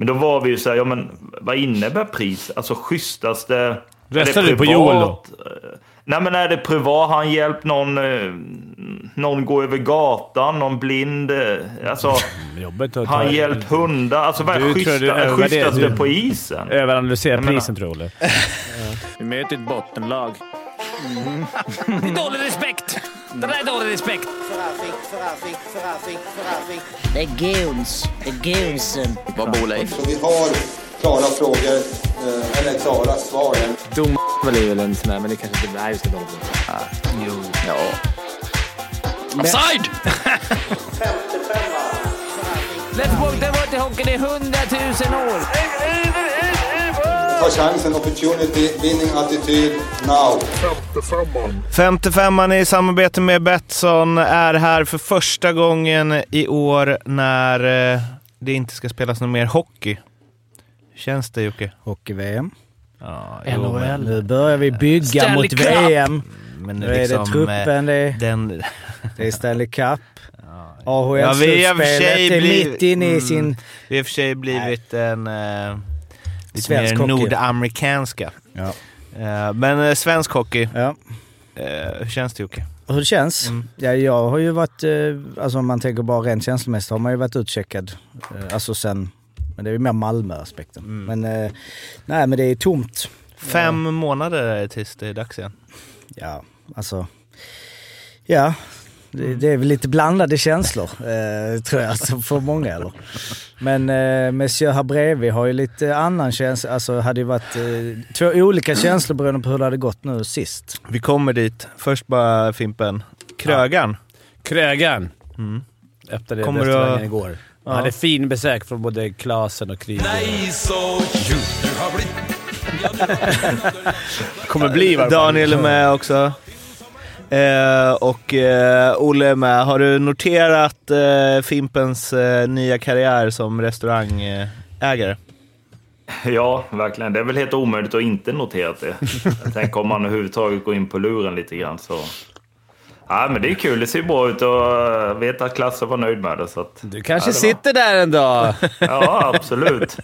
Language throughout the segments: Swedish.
Men då var vi ju så här, ja men vad innebär pris? Alltså schysstaste... Röstade du på Joel då? Nej men är det privat, har han hjälpt någon, eh, någon gå över gatan, någon blind? eh, Alltså, att har han hjälpt hundar? Alltså vad är schyssta, schysstaste du- på isen? Överanalyserar menar- prisen tror jag, Olle. Vi möter ett bottenlag. Det är dålig respekt! Det där är dålig respekt! Det är goons. Det är goonsen. Vad bor Leif? Så vi har klara frågor, eh, eller klara svar. Dom är väl en sån där, men det kanske inte... Nej, vi ska dom. Jo. Ja. Offside! Let's walk the water hockey, det är hundratusen år! Ta chansen, opportunity, winning attityd, now. 55an i samarbete med Betsson är här för första gången i år när eh, det inte ska spelas någon mer hockey. Hur känns det Jocke? Hockey-VM. Ja, NHL. Nu börjar vi bygga Stanley mot Cup. VM. Men Nu är det liksom, truppen, det är, eh, Den, det är Stanley Cup. Ja, vi har AHL-slutspelet sig är blivit- mitt inne i mm. sin... vi har i och för sig blivit en eh, lite Svensk mer hockey. nordamerikanska. Ja. Eh, men eh, svensk hockey, Ja. eh, hur känns det Jocke? Och hur det känns? Mm. Ja, jag har ju varit, eh, alltså om man tänker bara rent känslomässigt har man ju varit utcheckad. Alltså sen, men det är ju mer Malmö-aspekten. Mm. Men nej men det är tomt. Fem månader är det tills det är dags igen. Ja, alltså. Ja, det, det är väl lite blandade känslor eh, tror jag alltså, för många eller. Men eh, Monsieur här bredvid har ju lite annan känsla, alltså hade ju varit eh, två olika känslor beroende på hur det hade gått nu sist. Vi kommer dit. Först bara Fimpen. Krögan. Krögaren. Mm. Öppnade Kommer du restaurangen att- igår. Ja. Hade fin besök från både Klasen och Kryger. kommer bli varmt. Daniel är med också. Eh, och eh, Olle är med. Har du noterat eh, Fimpens eh, nya karriär som restaurangägare? Ja, verkligen. Det är väl helt omöjligt att inte notera det. Jag tänker om man överhuvudtaget går in på luren lite grann så... Ja, men det är kul. Det ser bra ut och vet att Klasse var nöjd med det. Så att, Du kanske Ja, det var- sitter där en dag. Ja, absolut.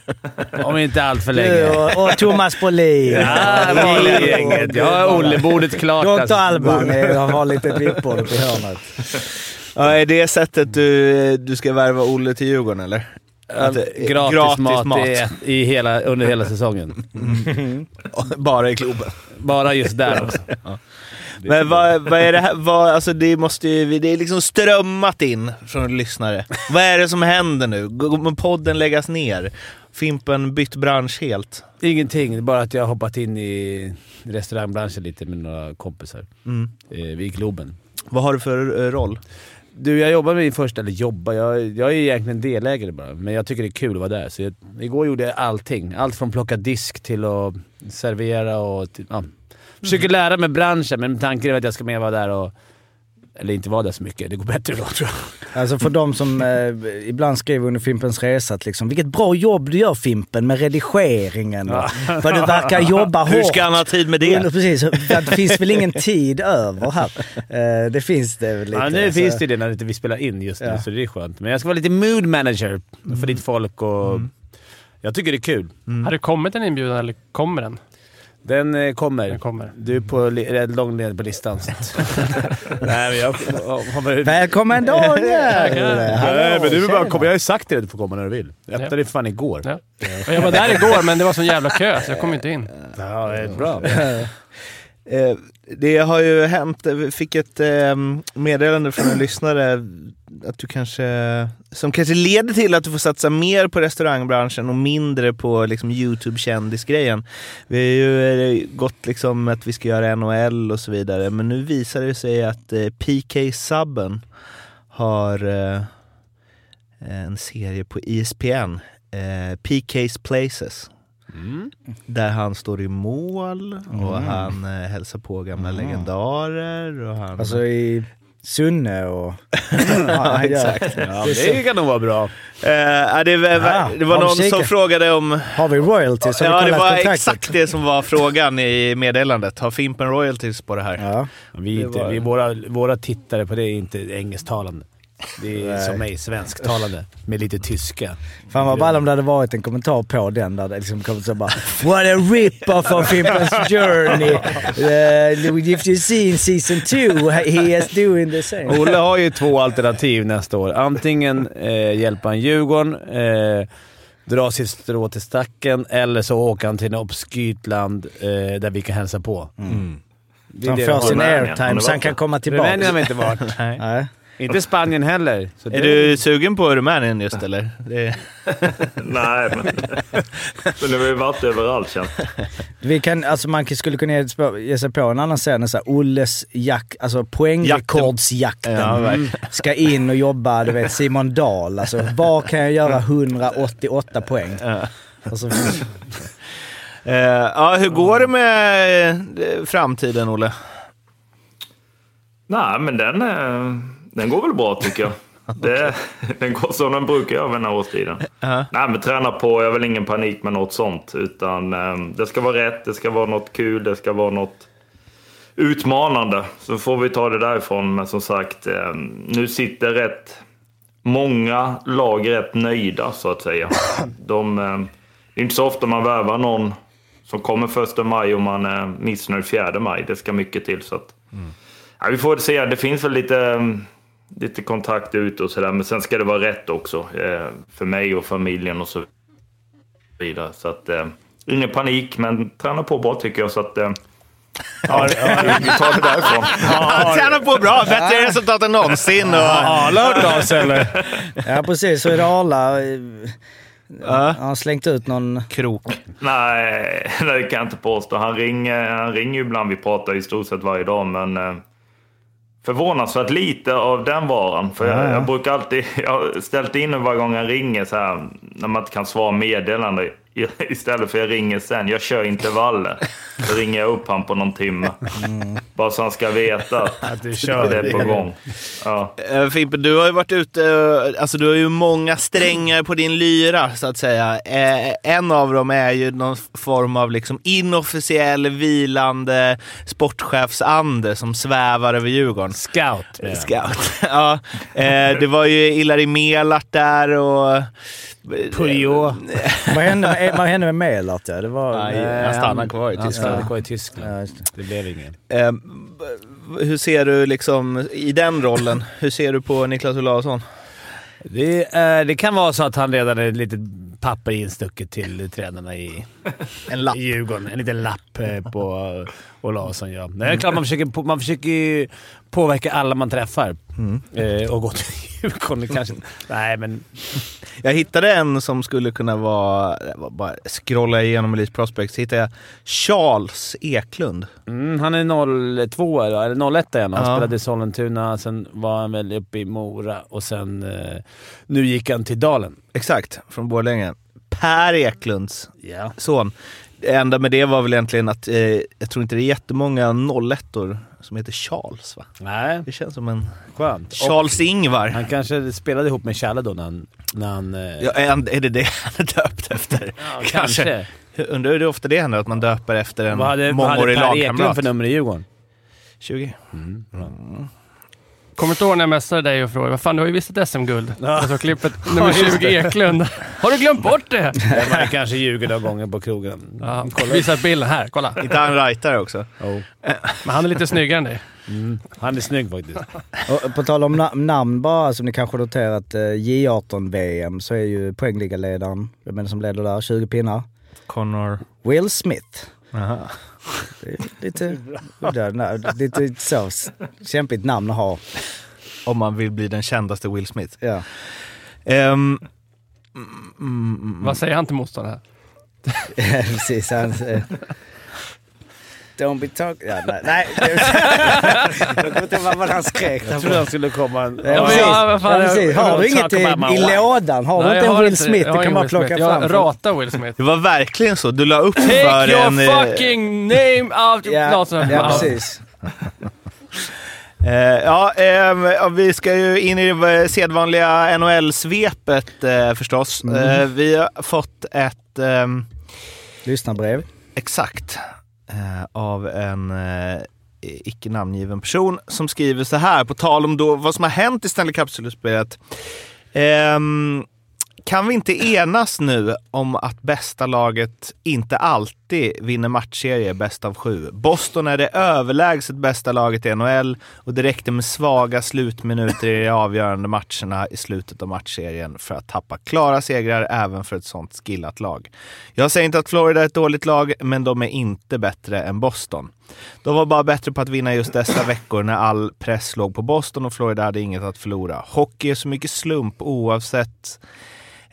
Om inte allt för Du länge. och, och Thomas Brolin. Ja, vanliga gänget. Jag har Olle-bordet klart. Doktor alltså. Alban har lite vippbord uppe i hörnet. Ja, är det sättet du, du ska värva Olle till Djurgården eller? Att, eh, Gratis, mat, I, i hela, under hela säsongen. Bara i klubben. Bara just där också. Men vad, vad är det här? Vad, alltså det måste ju, det är liksom strömmat in från lyssnare. vad är det som händer nu? Kommer podden läggas ner? Fimpen bytt bransch helt? Ingenting, bara att jag har hoppat in i restaurangbranschen lite med några kompisar Mm. eh, vid Globen. Vad har du för eh, roll? Du, jag jobbar med först, eller jobbar, jag, jag är egentligen delägare bara, men jag tycker det är kul att vara där. Så jag, igår gjorde jag allting. Allt från plocka disk till att servera och... Till, ja. Försöker lära mig branschen, men tanken är att jag ska mer vara där och... Eller inte vara där så mycket, det går bättre då tror jag. Alltså för de som eh, ibland skriver under Fimpens Resa att liksom, vilket bra jobb du gör Fimpen med redigeringen. och Vad du verkar jobba hårt. Hur ska han ha tid med det? Precis, det finns väl ingen tid över här. Eh, det finns det väl lite. Ja, nu så- finns det ju det när inte vi spelar in just nu, Ja. så det är skönt. Men jag ska vara lite mood manager för ditt folk och... Jag tycker det är kul. Har det kommit en inbjudan eller kommer den? Den eh, kommer. Den kommer. Du är på rätt långt ner på listan. Nej, men jag har varit... Välkommen Daniel! Nej, men du är bara komma. Jag har ju sagt till dig att du får komma när du vill. Jag öppnade för fan igår. Ja. Jag var där igår, men det var sån jävla kö så jag kom inte in. Ja, det är bra. Eh, det har ju hänt, eh, vi fick ett eh, meddelande från en lyssnare att du kanske, som kanske leder till att du får satsa mer på restaurangbranschen och mindre på liksom, YouTube-kändisgrejen. Vi har ju eh, gått liksom att vi ska göra NHL och så vidare, men nu visar det sig att eh, PK Subben har eh, en serie på ISPN, ESPN, PK's Places. Där han står i mål och han eh, hälsar på gamla legendarer. Och han... Alltså i Sunne och... ja, exakt. Ja, Det kan nog vara bra. Eh, ja, det, var, Ja, det var någon som frågade om... Har vi royalties? Har Ja, vi det var kontraktet? exakt det som var frågan i meddelandet. Har Fimpen royalties på det här? Ja. Vi, Det inte, var- vi, våra, våra tittare på det är inte engelsktalande. Det är som mig, svensktalande. Med lite tyska. Fan vad ball om det hade varit en kommentar på den där det liksom kommit så bara “What a rip-off of Fimpens Journey! Uh, if you see in season two, he is doing the same”. Olle har ju två alternativ nästa år. Antingen eh, hjälpa en Djurgården, eh, dra sitt strå till stacken, eller så åker han till en obskyrt land eh, där vi kan hälsa på. Det är Han får sin airtime så han kan komma tillbaka. Rumänien har vi inte varit. Nej. Inte Spanien heller. Så Är det- du sugen på Rumänien just eller? Det... Nej, men... men nu har vi varit överallt känns det. Vi kan, alltså man skulle kunna ge sig på en annan scen, så här, Olles jack, alltså poängrekordsjakten. Ja, verkligen. Ska in och jobba, du vet Simon Dahl. Alltså, var kan jag göra 188 poäng? Alltså, Eh, ja, hur går det med eh, framtiden, Olle? Nej, men den, eh, den går väl bra tycker jag. Det, den går som den brukar göra vid den här årstiden. Ja. Nej, men träna på. Jag har väl ingen panik med något sånt. Utan eh, det ska vara rätt, det ska vara något kul, det ska vara något utmanande. Så får vi ta det därifrån. Men som sagt, eh, nu sitter rätt många lag rätt nöjda så att säga. De, eh, det är inte så ofta man värvar någon som kommer första maj och man är missnöjd fjärde maj. Det ska mycket till. Så att, ja, vi får se. Det finns väl lite, mm, lite kontakt ute och sådär. Men sen ska det vara rätt också. Eh, för mig och familjen och så vidare. Så att, eh, ingen panik, men träna på bra tycker jag. Så att, eh, ja, vi tar det därifrån. Tränar på bra, bättre resultat än någonsin. Och... Arla har hört av sig eller? ja precis, så är det Arla. eh, Ja. Han har slängt ut någon... Krok. Nej, det kan jag inte påstå. Han ringer, han ringer ju ibland. Vi pratar i stort sett varje dag, men eh, förvånansvärt lite av den varan. För jag, jag brukar alltid, jag har ställt in varje gång han ringer så här, när man inte kan svara meddelande. Istället för jag ringer sen. Jag kör intervaller. Då ringer jag upp han på någon timme. Bara så han ska veta att, du kör det är på gång. Ja. Eh, Fimpen, du har ju varit ute, eh, alltså du har ju många strängar på din lyra så att säga. Eh, en av dem är ju någon form av liksom inofficiell vilande sportchefsande som svävar över Djurgården. Scout. Scout. ja, det var ju Ilari Melart där och... Pujo. Vad hände med, vad hände med Melart? Ja? Det var... Nej, Eh, han stannade kvar i Han Tyskland. stannade kvar i Tyskland. Ja, det. Det blev ingen. Eh, hur ser du liksom i den rollen? Hur ser du på Niklas Olausson? Det, eh, det kan vara så att han redan är ett litet papper instucket till tränarna i, En lapp. i Djurgården. En liten lapp eh, på Olausson, ja. Det är klart man försöker, man försöker påverka alla man träffar. Eh, och gå till Djurgården kanske. Nej, men Jag hittade en som skulle kunna vara, bara scrolla igenom Elite Prospects, hittade jag Charles Eklund. mm, han är 02 eller 01 igen. Han Ja. spelade i Sollentuna, sen var han väl uppe i Mora och sen... Eh, nu gick han till Dalen. Exakt, från Borlänge. Per Eklunds Ja. son. Det enda med det var väl egentligen att eh, jag tror inte det är jättemånga 01 som heter Charles va? Nej, Det känns som en skönt. Och Charles Ingvar. han kanske spelade ihop med Challe då när han... När han eh, Ja, är är det det han är döpt efter? ja, kanske. Undrar hur ofta det händer att man döper efter en Vad hade, vad hade mångårig Per Eklund lagkamrat? för nummer i Djurgården? 20. Kommer inte ihåg när jag messade dig och frågade vad fan, du har ju visst ett SM-guld. Alltså klippet nummer 20 Eklund. Har du glömt bort det? Det var kanske ljuger några gånger på krogen. Ja, visa bilden här, kolla. Inte han rightare också? Oh. Men han är lite snyggare än dig. Han är snygg faktiskt. Och på tal om na- namn bara, som ni kanske noterat, eh, J18-VM så är ju poängligaledaren, vem är det som leder där? 20 pinnar. Connor... Will Smith. Aha. Det är lite, udda, lite så kämpigt namn att ha. Om man vill bli den kändaste Will Smith. Ja. Mm, mm, mm. Vad säger han till motståndaren? Precis. Han, eh, Don't be talk... Ja, nej, nej. Jag kommer inte ihåg vad han skrek. Jag trodde han skulle komma en... Ja, precis. ja, fan, ja, precis. Har du inget i, i lådan? Har du Nej, inte jag en Will inte- Smith? Du kan ingen bara plocka Smith. fram. Jag ratar Will Smith. Det var verkligen så. Du la upp Take för your en... eh, fucking name out... Ja, ja, precis. Eh, ja, ja, vi ska ju in i det sedvanliga NHL-svepet eh, förstås. Eh, vi har fått ett... ehm, Lyssnarbrev. exakt eh, av en eh, icke namngiven person som skriver så här på tal om då vad som har hänt i Stanley Cup-slutspelet. Ehm, kan vi inte enas nu om att bästa laget inte alltid vinner matchserie bäst av sju? Boston är det överlägset bästa laget i NHL och det räckte med svaga slutminuter i de avgörande matcherna i slutet av matchserien för att tappa klara segrar även för ett sånt skillat lag. Jag säger inte att Florida är ett dåligt lag, men de är inte bättre än Boston. De var bara bättre på att vinna just dessa veckor när all press låg på Boston och Florida hade inget att förlora. Hockey är så mycket slump oavsett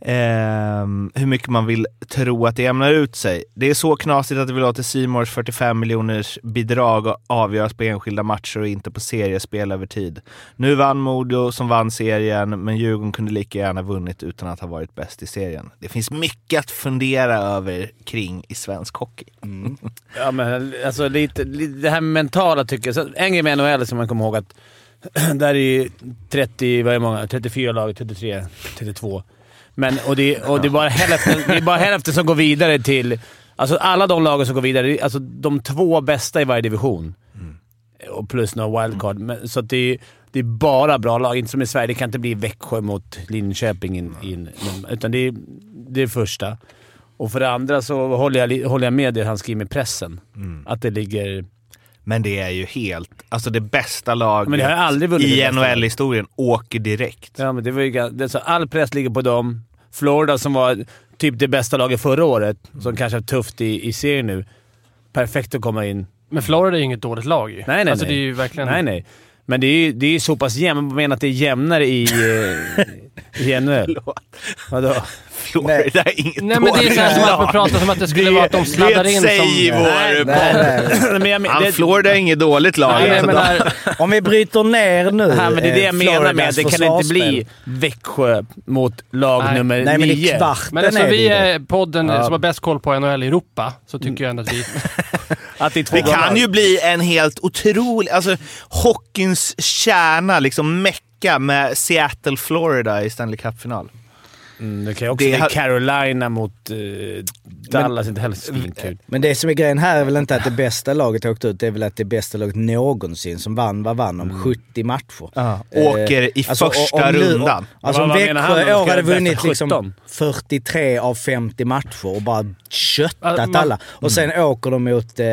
Eh, hur mycket man vill tro att det jämnar ut sig. Det är så knasigt att vi låter Simors 45 miljoners bidrag avgöras på enskilda matcher och inte på seriespel över tid. Nu vann Modo som vann serien, men Djurgården kunde lika gärna vunnit utan att ha varit bäst i serien. Det finns mycket att fundera över kring i svensk hockey. Mm. Ja, men alltså lite, lite det här mentala tycker jag. Så En grej med NHL som man kommer ihåg att där är 30, vad är många? 34 lag, 33, 32. Men, och det, och det, är bara hälften, det är bara hälften som går vidare till... Alltså alla de lagen som går vidare, alltså de två bästa i varje division. Och plus några wildcard. Men, så att det, är, det är bara bra lag. Inte som i Sverige, det kan inte bli Växjö mot Linköping. In, in, utan det är det är första. Och för det andra så håller jag, håller jag med det han skriver i pressen. Att det ligger... Men det är ju helt, alltså det bästa laget Men det har jag aldrig vunnit det i. NHL-historien åker direkt. Ja, men det var ju, ga- det, är så all press ligger på dem. Florida som var typ det bästa laget förra året, som kanske är tufft i, i serien nu. Perfekt att komma in. Men Florida är ju inget dåligt lag ju. Nej, nej, alltså, nej. Det är ju verkligen... Nej, nej. Men det är ju det är ju så pass jämnt. Jag menar att det är jämnare i, eh, i NHL. Vadå? Florida är inget Nej, men det är så här som att man pratar som att det skulle vara att de sladdar in Det är ett som... vår Nej, nej, men Han, det, Florida är inget dåligt lag. Nej, alltså, men de- där, Om vi bryter ner nu ja, men det är det eh, jag menar med att det Floridas kan inte bli. Växjö mot lag Nej. nummer Nej, men nio. kvarten men eftersom är det vi det. är podden Ja. som har bäst koll på NHL i Europa, så tycker jag ändå att vi... Att det Det kan ju bli en helt otrolig... Alltså, hockeyns kärna, liksom mecka med Seattle, Florida i Stanley Cup-final. Mm, det kan också Det bli har- Carolina mot eh, Dallas. inte heller svinkul. Men det som är grejen här är väl inte att det bästa laget har åkt ut, det är väl att det bästa laget någonsin som vann, vad vann de? 70 matcher. Ja, Eh, åker i alltså, första om nu- rundan. Alltså om han då? Växjö i år hade vunnit liksom 17? 43 av 50 matcher och bara köttat Ja, man- alla. Och sen åker de mot eh,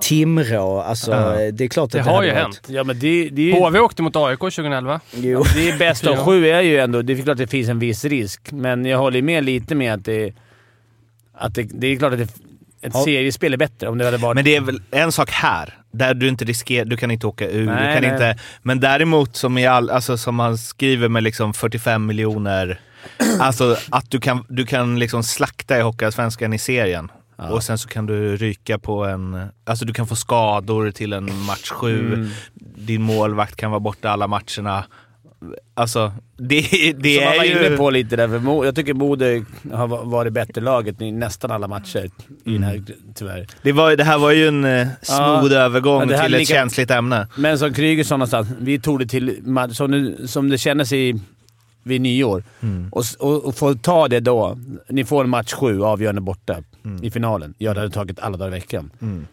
Timrå. Alltså, det är klart att Det det, har ju varit- hänt. Ja, men det, det är ju... HV åkte mot AIK 2011. Jo. Det är bäst av sju är ju ändå... Det är klart att det finns en viss risk, men jag håller med lite med att det... Att det, det är klart att det, ett Ja. seriespel är bättre om det hade varit... Men det är väl en sak här, där du inte riskerar, du kan inte åka ur. Nej, du kan nej. inte, men däremot som, i all, alltså, som man skriver med liksom 45 miljoner, alltså att du kan, du kan liksom slakta i Hockeyallsvenskan i serien. Och sen så kan du ryka på en... Alltså du kan få skador till en match sju. Mm. Din målvakt kan vara borta alla matcherna. Alltså, det, det Som man är var ju... inne på lite där, för Mo, jag tycker Modo har va- varit bättre laget i nästan alla matcher i den här, tyvärr. Det, var, det här var ju en eh, smooth Ja. övergång Men det här till ett lika- känsligt ämne. Men som Kryger sa någonstans, vi tog det till som det, som det kändes i, vid nyår. Och, s- och, och få ta det då. Ni får en match sju, avgörande borta, i finalen. Jag hade tagit alla dagar i veckan.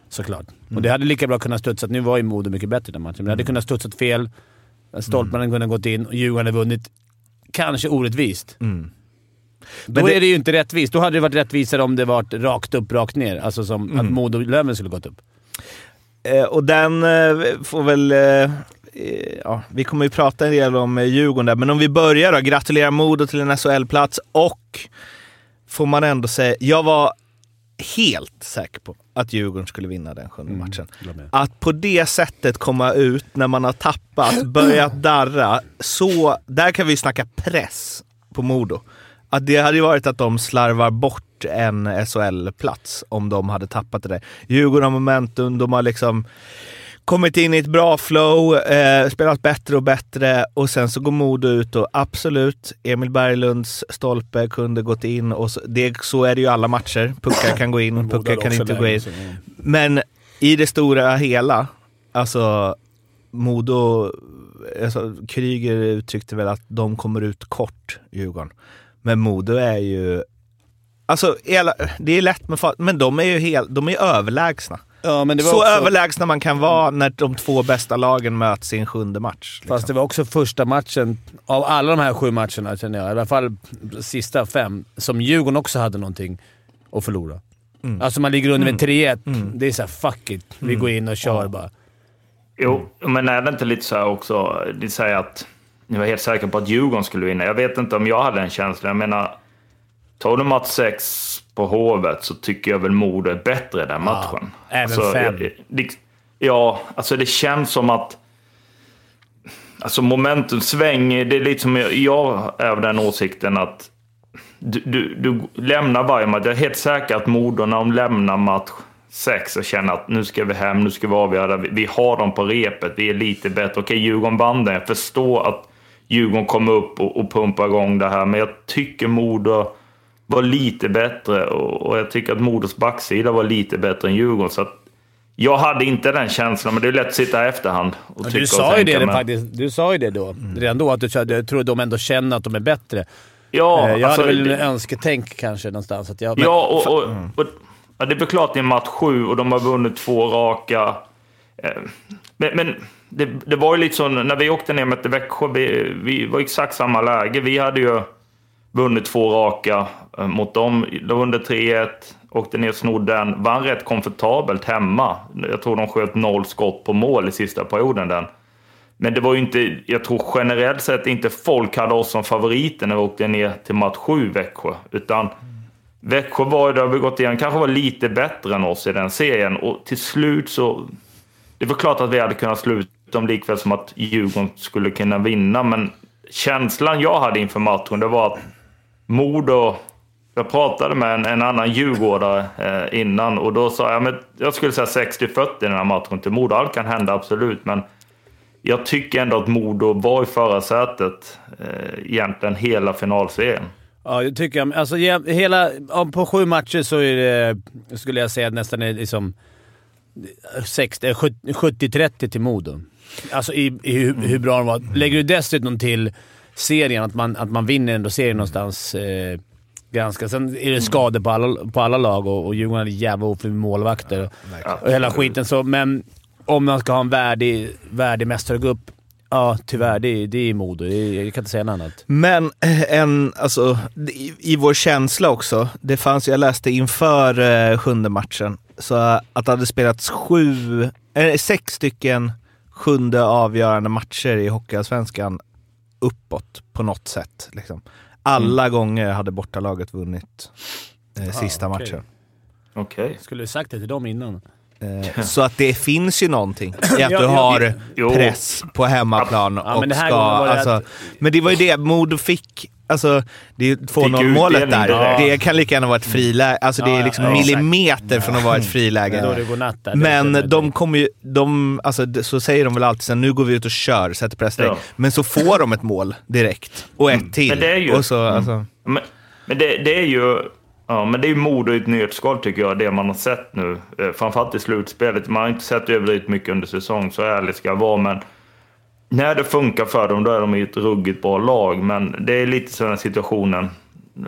Såklart. Och det hade lika bra kunnat studsa. Nu var ju Modo mycket bättre den matchen, men det hade kunnat studsat fel. Stolpen hade kunnat gått in och Djurgården hade vunnit. Kanske orättvist. Då Men det- är det ju inte rättvist. Då hade det varit rättvisare om det varit rakt upp, rakt ner. Alltså som att Modo-Löven skulle gått upp. Eh, och den eh, får väl... Eh, eh, ja, vi kommer ju prata en del om eh, Djurgården där, men om vi börjar då. Gratulerar Modo till en SHL-plats och får man ändå säga, jag var helt säker på att Djurgården skulle vinna den sjunde matchen. Att på det sättet komma ut när man har tappat, börjat darra, så där kan vi snacka press på Modo. Att det hade varit att de slarvar bort en SHL-plats om de hade tappat det där. Djurgården har momentum, de har liksom kommit in i ett bra flow, eh, spelat bättre och bättre och sen så går Modo ut och absolut, Emil Berglunds stolpe kunde gått in och så, det, så är det ju alla matcher. Puckar kan gå in, puckar kan inte gå in. Men i det stora hela, alltså Modo, alltså, Kryger uttryckte väl att de kommer ut kort, Djurgården. Men Modo är ju, alltså hela, det är lätt med fart, men de är ju helt, de är överlägsna. Ja, men det var Så också, överlägsna man kan vara när de två bästa lagen möts i en sjunde match. Liksom. Fast det var också första matchen av alla de här sju matcherna, känner jag, i alla fall sista fem, som Djurgården också hade någonting att förlora. Alltså man ligger under med 3-1. Det är såhär, fuck it. Vi går in och kör bara. Jo, men är det inte lite så här också, ni säger att ni var helt säkra på att Djurgården skulle vinna. Jag vet inte om jag hade en känsla. Jag menar, tar du match 6 på Hovet så tycker jag väl Modo är bättre den matchen. även fem. jag- det- Ja, alltså det känns som att Alltså momentum svänger. Det är lite som jag, jag är av den åsikten att du, du, du lämnar varje match. Jag är helt säker att Modo när de lämnar match 6 och känner att nu ska vi hem, nu ska vi avgöra. Vi, vi har dem på repet, vi är lite bättre. Okej, Djurgården vann den. Jag förstår att Djurgården kom upp och, och pumpar igång det här, men jag tycker Modo var lite bättre och, och jag tycker att Modos backsida var lite bättre än Djurgården. Så jag hade inte den känslan, men det är lätt att sitta i efterhand och tycka Du och sa, ju tänka, det, faktiskt, du sa ju det då. Redan då, att du, jag tror att de ändå känner att de är bättre. Ja, Eh, jag alltså, hade väl det- en önsketänk kanske någonstans. Att jag, men- Ja, och, och, och, ja, det är väl klart det är match sju och de har vunnit två raka. Eh, Men, men det, det var ju lite så när vi åkte ner med Växjö, vi, vi var i exakt samma läge. Vi hade ju vunnit två raka eh, mot dem. De under 3-1, åkte ner och snodde den. Vann rätt komfortabelt hemma. Jag tror de sköt noll skott på mål i sista perioden den. Men det var ju inte, jag tror generellt sett inte folk hade oss som favoriter när vi åkte ner till match 7 Växjö. Utan Växjö var ju, det har vi gått igenom, kanske var lite bättre än oss i den serien. Och till slut så... Det var klart att vi hade kunnat sluta dem likväl som att Djurgården skulle kunna vinna. Men känslan jag hade inför matchen, det var att Modo... Jag pratade med en, en annan djurgårdare eh, innan och då sa jag men jag skulle säga 60-40 i den här matchen till Modo. Allt kan hända absolut, men jag tycker ändå att Modo var i förarsätet eh, egentligen hela finalserien. Ja, det tycker jag. Alltså, hela, på sju matcher så är det, skulle jag säga, nästan är liksom 60 70 70-30 till Modo. Alltså i, i hur, hur bra de var. Lägger du dessutom till serien, att man, att man vinner ändå serien någonstans eh, ganska... Sen är det skador på alla, på alla lag och, och Djurgården är jävla med målvakter och hela skiten. Så, men om man ska ha en värdig, värdig mästargrupp, ja tyvärr, det, är- det är Modo. Jag kan inte säga något annat. Men eh, en, alltså, i, i vår känsla också. Det fanns, jag läste inför eh, sjunde matchen, så att det hade spelats sju, eh, sex stycken sjunde avgörande matcher i Hockeyallsvenskan uppåt på något sätt. Liksom. Alla gånger hade bortalaget vunnit eh, sista okej. matchen. Okej. Skulle du sagt det till dem innan? Eh, så att det finns ju någonting i att Ja, du har press på hemmaplan. Ja, och men ska, alltså, att- men det var ju det Modo fick. Alltså, det är ju 2-0 Fick målet där. Det kan lika gärna vara ett friläge. Alltså det är liksom millimeter från att vara ett friläge. Natt där. Men de kommer ju, de, alltså, så säger de väl alltid sen, nu går vi ut och kör, sätter press direkt. Ja. Men så får de ett mål direkt. Och ett till. Men det är ju- Och så, alltså, Men, men det, det är ju... Ja, men det är ju Modo i ett nötskal tycker jag, det man har sett nu. Eh, framförallt i slutspelet. Man har inte sett överdrivet mycket under säsong, så ärlig ska jag vara. Men när det funkar för dem, då är de i ett ruggigt bra lag. Men det är lite så den här situationen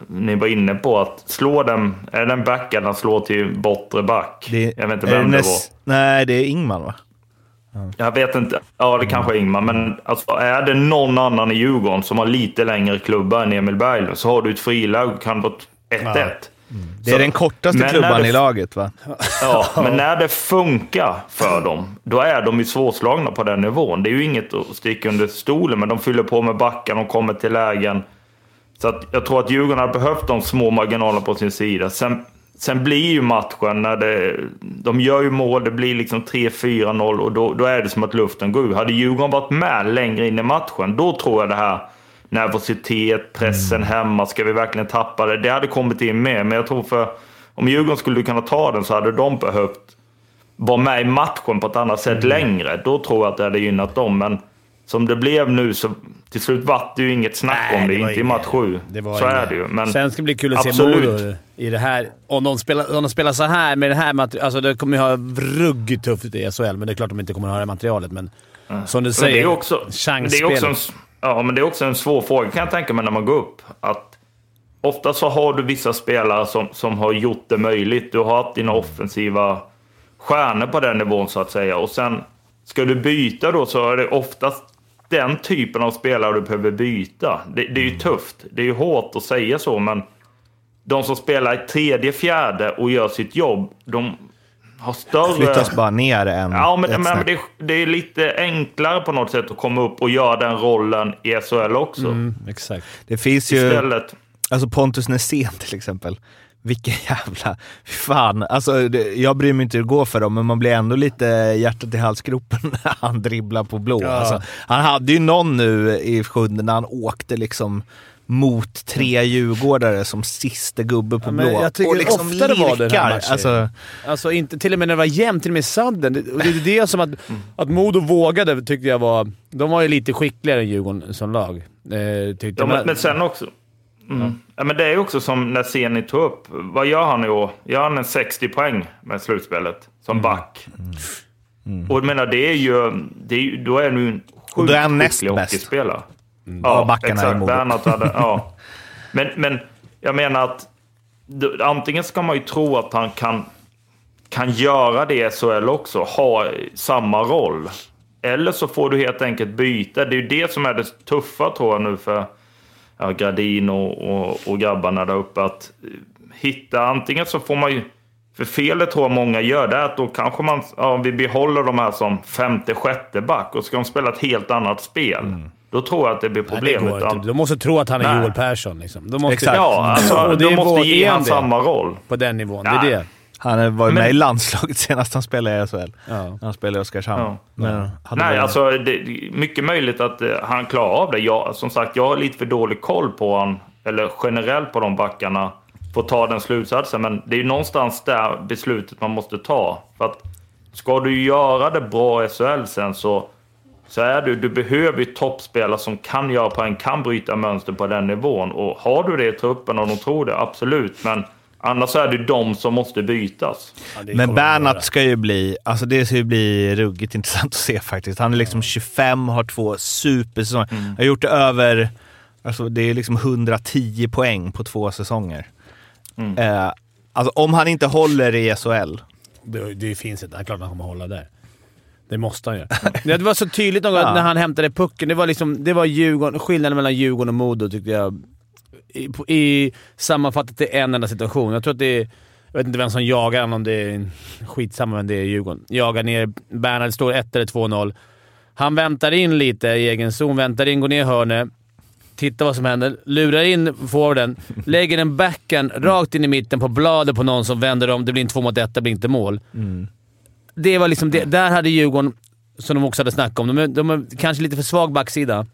ni var inne på. att slå dem, är det en back eller slå till bortre back? det, jag vet inte vem det var. näst- Nej, det är Ingman va? Jag vet inte. Ja, det kanske är Ingmar. Men alltså, är det någon annan i Djurgården som har lite längre klubba än Emil Berglund så har du ett friläge och kan vara 1-1. Det är Så- den kortaste klubban det- i laget va? Ja, men när det funkar för dem, då är de ju svårslagna på den nivån. Det är ju inget att sticka under stolen, men de fyller på med backar, de kommer till lägen. Så att jag tror att Djurgården har behövt de små marginalerna på sin sida. Sen, sen blir ju matchen, när det, de gör ju mål, det blir liksom 3-4-0 och då, då är det som att luften går ur. Hade Djurgården varit med längre in i matchen, då tror jag det här nervositet, pressen hemma, ska vi verkligen tappa det? Det hade kommit in med, men jag tror för om Djurgården skulle kunna ta den så hade de behövt vara med i matchen på ett annat sätt längre. Då tror jag att det hade gynnat dem, men som det blev nu så till slut vart det ju inget snack Nej, om det, det inte i inget- match sju. Det var Så inget. är det ju. Men Sen ska det bli kul att se absolut. Modo i det här. Om de spelar, om de spelar så här med det här materialet. Alltså det kommer ju ha ruggigt tufft i SHL, men det är klart de inte kommer ha det materialet. Men som du Men säger, det är också, men det är också, en. Ja, men det är också en svår fråga kan jag tänka mig när man går upp. Att ofta så har du vissa spelare som, som har gjort det möjligt. Du har haft dina offensiva stjärnor på den nivån så att säga. Och sen ska du byta då så är det oftast den typen av spelare du behöver byta. Det, det är ju tufft. Det är ju hårt att säga så, men de som spelar i tredje, fjärde och gör sitt jobb, de har större... Flyttas bara ner en Ja, men, men det, det är lite enklare på något sätt att komma upp och göra den rollen i SHL också. Mm, exakt. Det finns ju... Istället. Alltså Pontus Nässén till exempel. Vilken jävla... Fan. Alltså, det, jag bryr mig inte hur det går för dem, men man blir ändå lite hjärtat i halsgropen när han dribblar på blå. Ja. Alltså, han hade ju någon nu i sjunde när han åkte liksom mot tre djurgårdare som sista gubbe på Ja, blå. jag tycker och liksom ofta det var den här matchen. Alltså, Alltså inte, till och med när det var jämnt, till och med sadden. Det, och det är det som att, att Modo vågade tyckte jag var... De var ju lite skickligare än Djurgården som lag. Eh, tyckte Ja, men, men sen också... Mm. Ja, men det är ju också som när Zeni tog upp. Vad gör han i år? Gör han en 60 poäng med slutspelet som back? Och jag menar, det är ju... Det är, ju- då är du en sjukt skicklig bäst. Hockeyspelare. av backarna exakt. Modo. Bernhardt hade... ja. Men, men jag menar att... Antingen ska man ju tro att han kan, kan göra det i SHL också, ha samma roll. Eller så får du helt enkelt byta. Det är ju det som är det tuffa tror jag nu för ja, Gradin och, och, och grabbarna där uppe. Att eh, hitta, antingen så får man ju... För felet tror jag många gör, det är att då kanske man, ja, vi behåller de här som femte, sjätte back och ska de spela ett helt annat spel. Då tror jag att det blir Nej, det problem. går utan- inte. De måste tro att han är Nej. Joel Persson. Liksom. De måste, Exakt. Ja, alltså, Och det de måste ge det samma roll. På den nivån. Ja. Det är det. han var ju Men- med i landslaget senast han spelade i SHL. Ja. Han spelade i Oskarshamn. Ja. Men hade Nej, alltså det det är mycket möjligt att eh, han klarar av det. Jag, som sagt, jag har lite för dålig koll på han, eller generellt på de backarna, för att ta den slutsatsen. Men det är ju någonstans där beslutet man måste ta. För att ska du göra det bra i SHL sen så, så är du, du behöver ju toppspelare som kan göra poäng, kan bryta mönster på den nivån. Och har du det i truppen och de tror det, absolut. Men annars är det de som måste bytas. Ja, Men. Bernhardt ska ju bli, alltså det ska ju bli ruggigt intressant att se faktiskt. Han är liksom 25, har två supersäsonger. Mm. Har gjort det över, alltså det är liksom 110 poäng på två säsonger. Mm. Eh, alltså om han inte håller i SHL, Det, det finns inte. Det är klart han kommer hålla där. Det måste han göra. det var så tydligt någon Ja. när han hämtade pucken. Det var, liksom, det var Djurgården, skillnaden mellan Djurgården och Modo tyckte jag. I, i sammanfattat till en enda situation. Jag tror att det är... Jag vet inte vem som jagar honom, om det är skitsamma vem det är i Djurgården. Jagar ner Bernhard, står 1 eller 2-0. Han väntar in lite i egen zon, väntar in, går ner i hörnet. Tittar vad som händer. Lurar in forwarden. Lägger en backhand rakt in i mitten på bladet på någon som vänder om. Det blir en två mot ett, det blir inte mål. Det var liksom det. Där hade Djurgården, som de också hade snackat om, de är, de är kanske lite för svag backsida.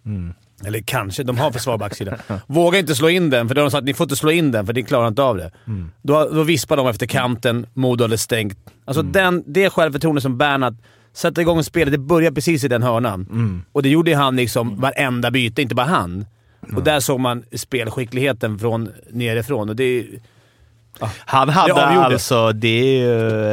Eller kanske, de har för svag backsida. Vågar inte slå in den, för då har de sagt att ni får inte slå in den, för ni klarar inte av det. Då, då vispar de efter kanten, Modo hade stängt. Alltså den, det självförtroende som Bernhardt sätter igång spelet, det börjar precis i den hörnan. Och det gjorde han liksom varenda byte, inte bara han. Och där såg man spelskickligheten från nerifrån. Och det Han hade avgjorde. alltså, det är ju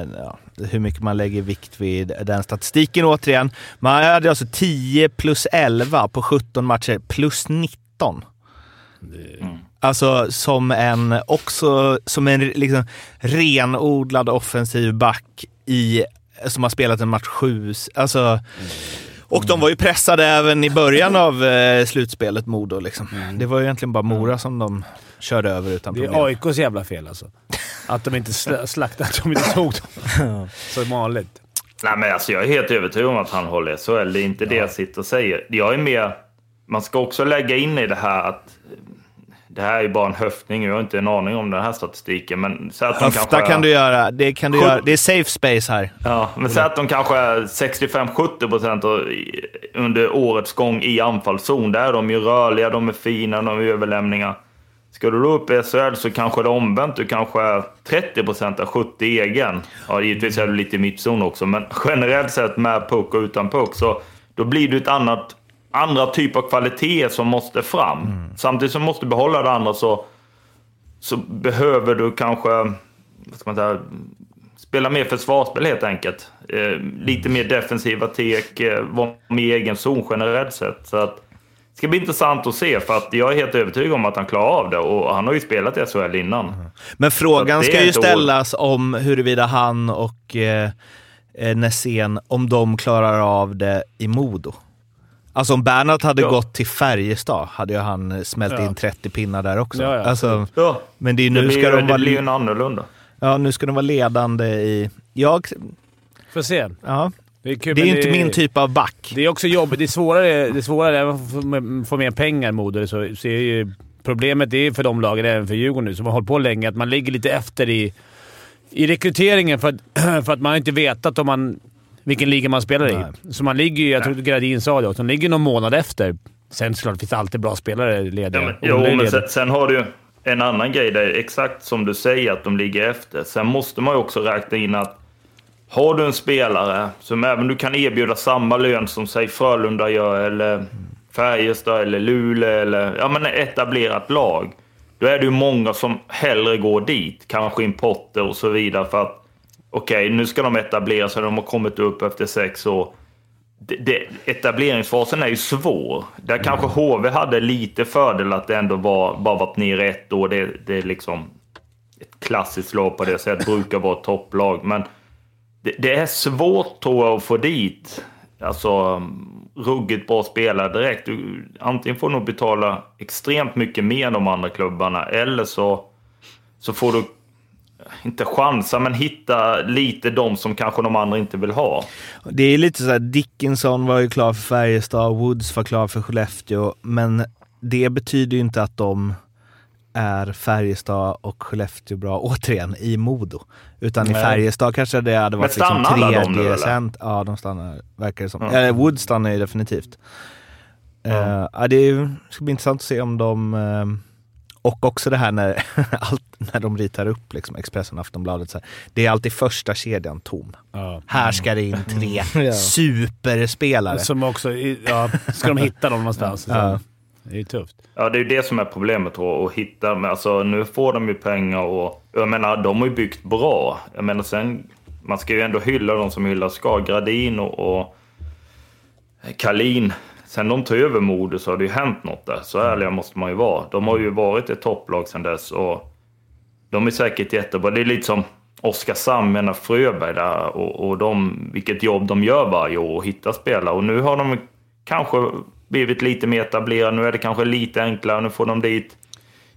eh, ja, hur mycket man lägger vikt vid den statistiken återigen. Man hade alltså 10 plus 11 på 17 matcher, plus 19. Alltså som en, också som en liksom, renodlad offensiv back i, som har spelat en match sju. Alltså, och de var ju pressade även i början av eh, slutspelet, Modo. Liksom. Det var ju egentligen bara Mora som de körde över utan det problem. är AIKs jävla fel alltså. Att de inte sl- slaktade, att de inte tog dem. Som vanligt. Nej, men alltså, jag är helt övertygad om att han håller SHL. Det är inte det jag sitter och säger. Jag är mer... Man ska också lägga in i det här att det här är ju bara en höftning. Jag har inte en aning om den här statistiken. Men så att de Höfta kanske, kan du göra. Det kan du göra. Det är safe space här. Ja, men säg att de kanske är 65-70 procent under årets gång i anfallszon. Där är de ju rörliga, de är fina, de är överlämningar. Ska du då upp i SHL så kanske det är omvänt. Du kanske är 30 procent av 70 egen. Ja, givetvis är du lite i mittzon också, men generellt sett med puck och utan puck så då blir det ett annat, andra typ av kvalitet som måste fram. Samtidigt som du måste behålla det andra så, så behöver du kanske, vad ska man säga, spela mer försvarsspel helt enkelt. Eh, lite mer defensiva tek, eh, vara med i egen zon generellt sett. Så att Det ska bli intressant att se, för att jag är helt övertygad om att han klarar av det. Och han har ju spelat i SHL innan. Men frågan ska ju ställas om huruvida han och eh, eh, Nässén, om de klarar av det i Modo. Alltså om Bernhardt hade Ja. gått till Färjestad hade ju han eh, smält Ja. in 30 pinnar där också. Ja, ja. Alltså, Ja, men det är ju det, nu blir, ska de det vara, blir ju en annorlunda. ja, nu ska de vara ledande i... Jag, Får se. ja, Det är, kul, det är ju inte min typ av back. Det är också jobbigt. Det är svårare, det är svårare även att få med- få mer pengar Modo. Så, så är ju, problemet är för de lagen, även för Djurgården nu, som har hållit på länge, att man ligger lite efter i, i rekryteringen för att, för att man inte vetat om man, vilken liga man spelar i. Nej. Så man ligger ju, jag tror Gradin sa det också, man ligger någon månad efter. Sen såklart finns det alltid bra spelare lediga. Ja, men, jo, är men lediga. sen, sen har du ju en annan grej där, exakt som du säger, att de ligger efter. Sen måste man ju också räkna in att har du en spelare som även du kan erbjuda samma lön som säg Frölunda gör, eller Färjestad eller Luleå, eller ja, men ett etablerat lag. Då är det ju många som hellre går dit, kanske importer och så vidare, för att okej, nu ska de etablera sig, de har kommit upp efter sex år det, det, etableringsfasen är ju svår. Där kanske HV hade lite fördel att det ändå var, bara varit nere ett år. Det, det är liksom ett klassiskt lag på det sättet. brukar vara ett topplag. Men det, det är svårt tror jag att få dit alltså, ruggigt bra spelare direkt. Du, antingen får du nog betala extremt mycket mer än de andra klubbarna eller så, så får du inte chansa, men hitta lite de som kanske de andra inte vill ha. Det är lite så här, Dickinson var ju klar för Färjestad, Woods var klar för Skellefteå, men det betyder ju inte att de är Färjestad och Skellefteå bra, återigen, i Modo. Utan i Nej. Färjestad kanske det hade varit liksom tredje cent. Ja, de stannar, verkar det som. Ja. Eller Woods stannar ju definitivt. Ja. ja, det ska bli intressant att se om de... eh, och också det här när, allt, när de ritar upp liksom, Expressen och Aftonbladet. Så här, det är alltid första kedjan tom. Ja. Här ska det in tre Ja. superspelare. Som också... Ja, ska de hitta dem någonstans? Ja. Det är ju tufft. Ja, det är ju det som är problemet då, att hitta. Men alltså, nu får de ju pengar och jag menar, de har ju byggt bra. Jag menar, sen, man ska ju ändå hylla de som hyllas ska. Gradin och, och Kalin. Sen de tog över Modo så har det ju hänt något där. Så ärliga måste man ju vara. De har ju varit ett topplag sedan dess och de är säkert jättebra. Det är lite som Oskarshamn, menar Fröberg där och, och de, vilket jobb de gör varje år och hitta spelare. Och nu har de kanske blivit lite mer etablerade. Nu är det kanske lite enklare. Nu får de dit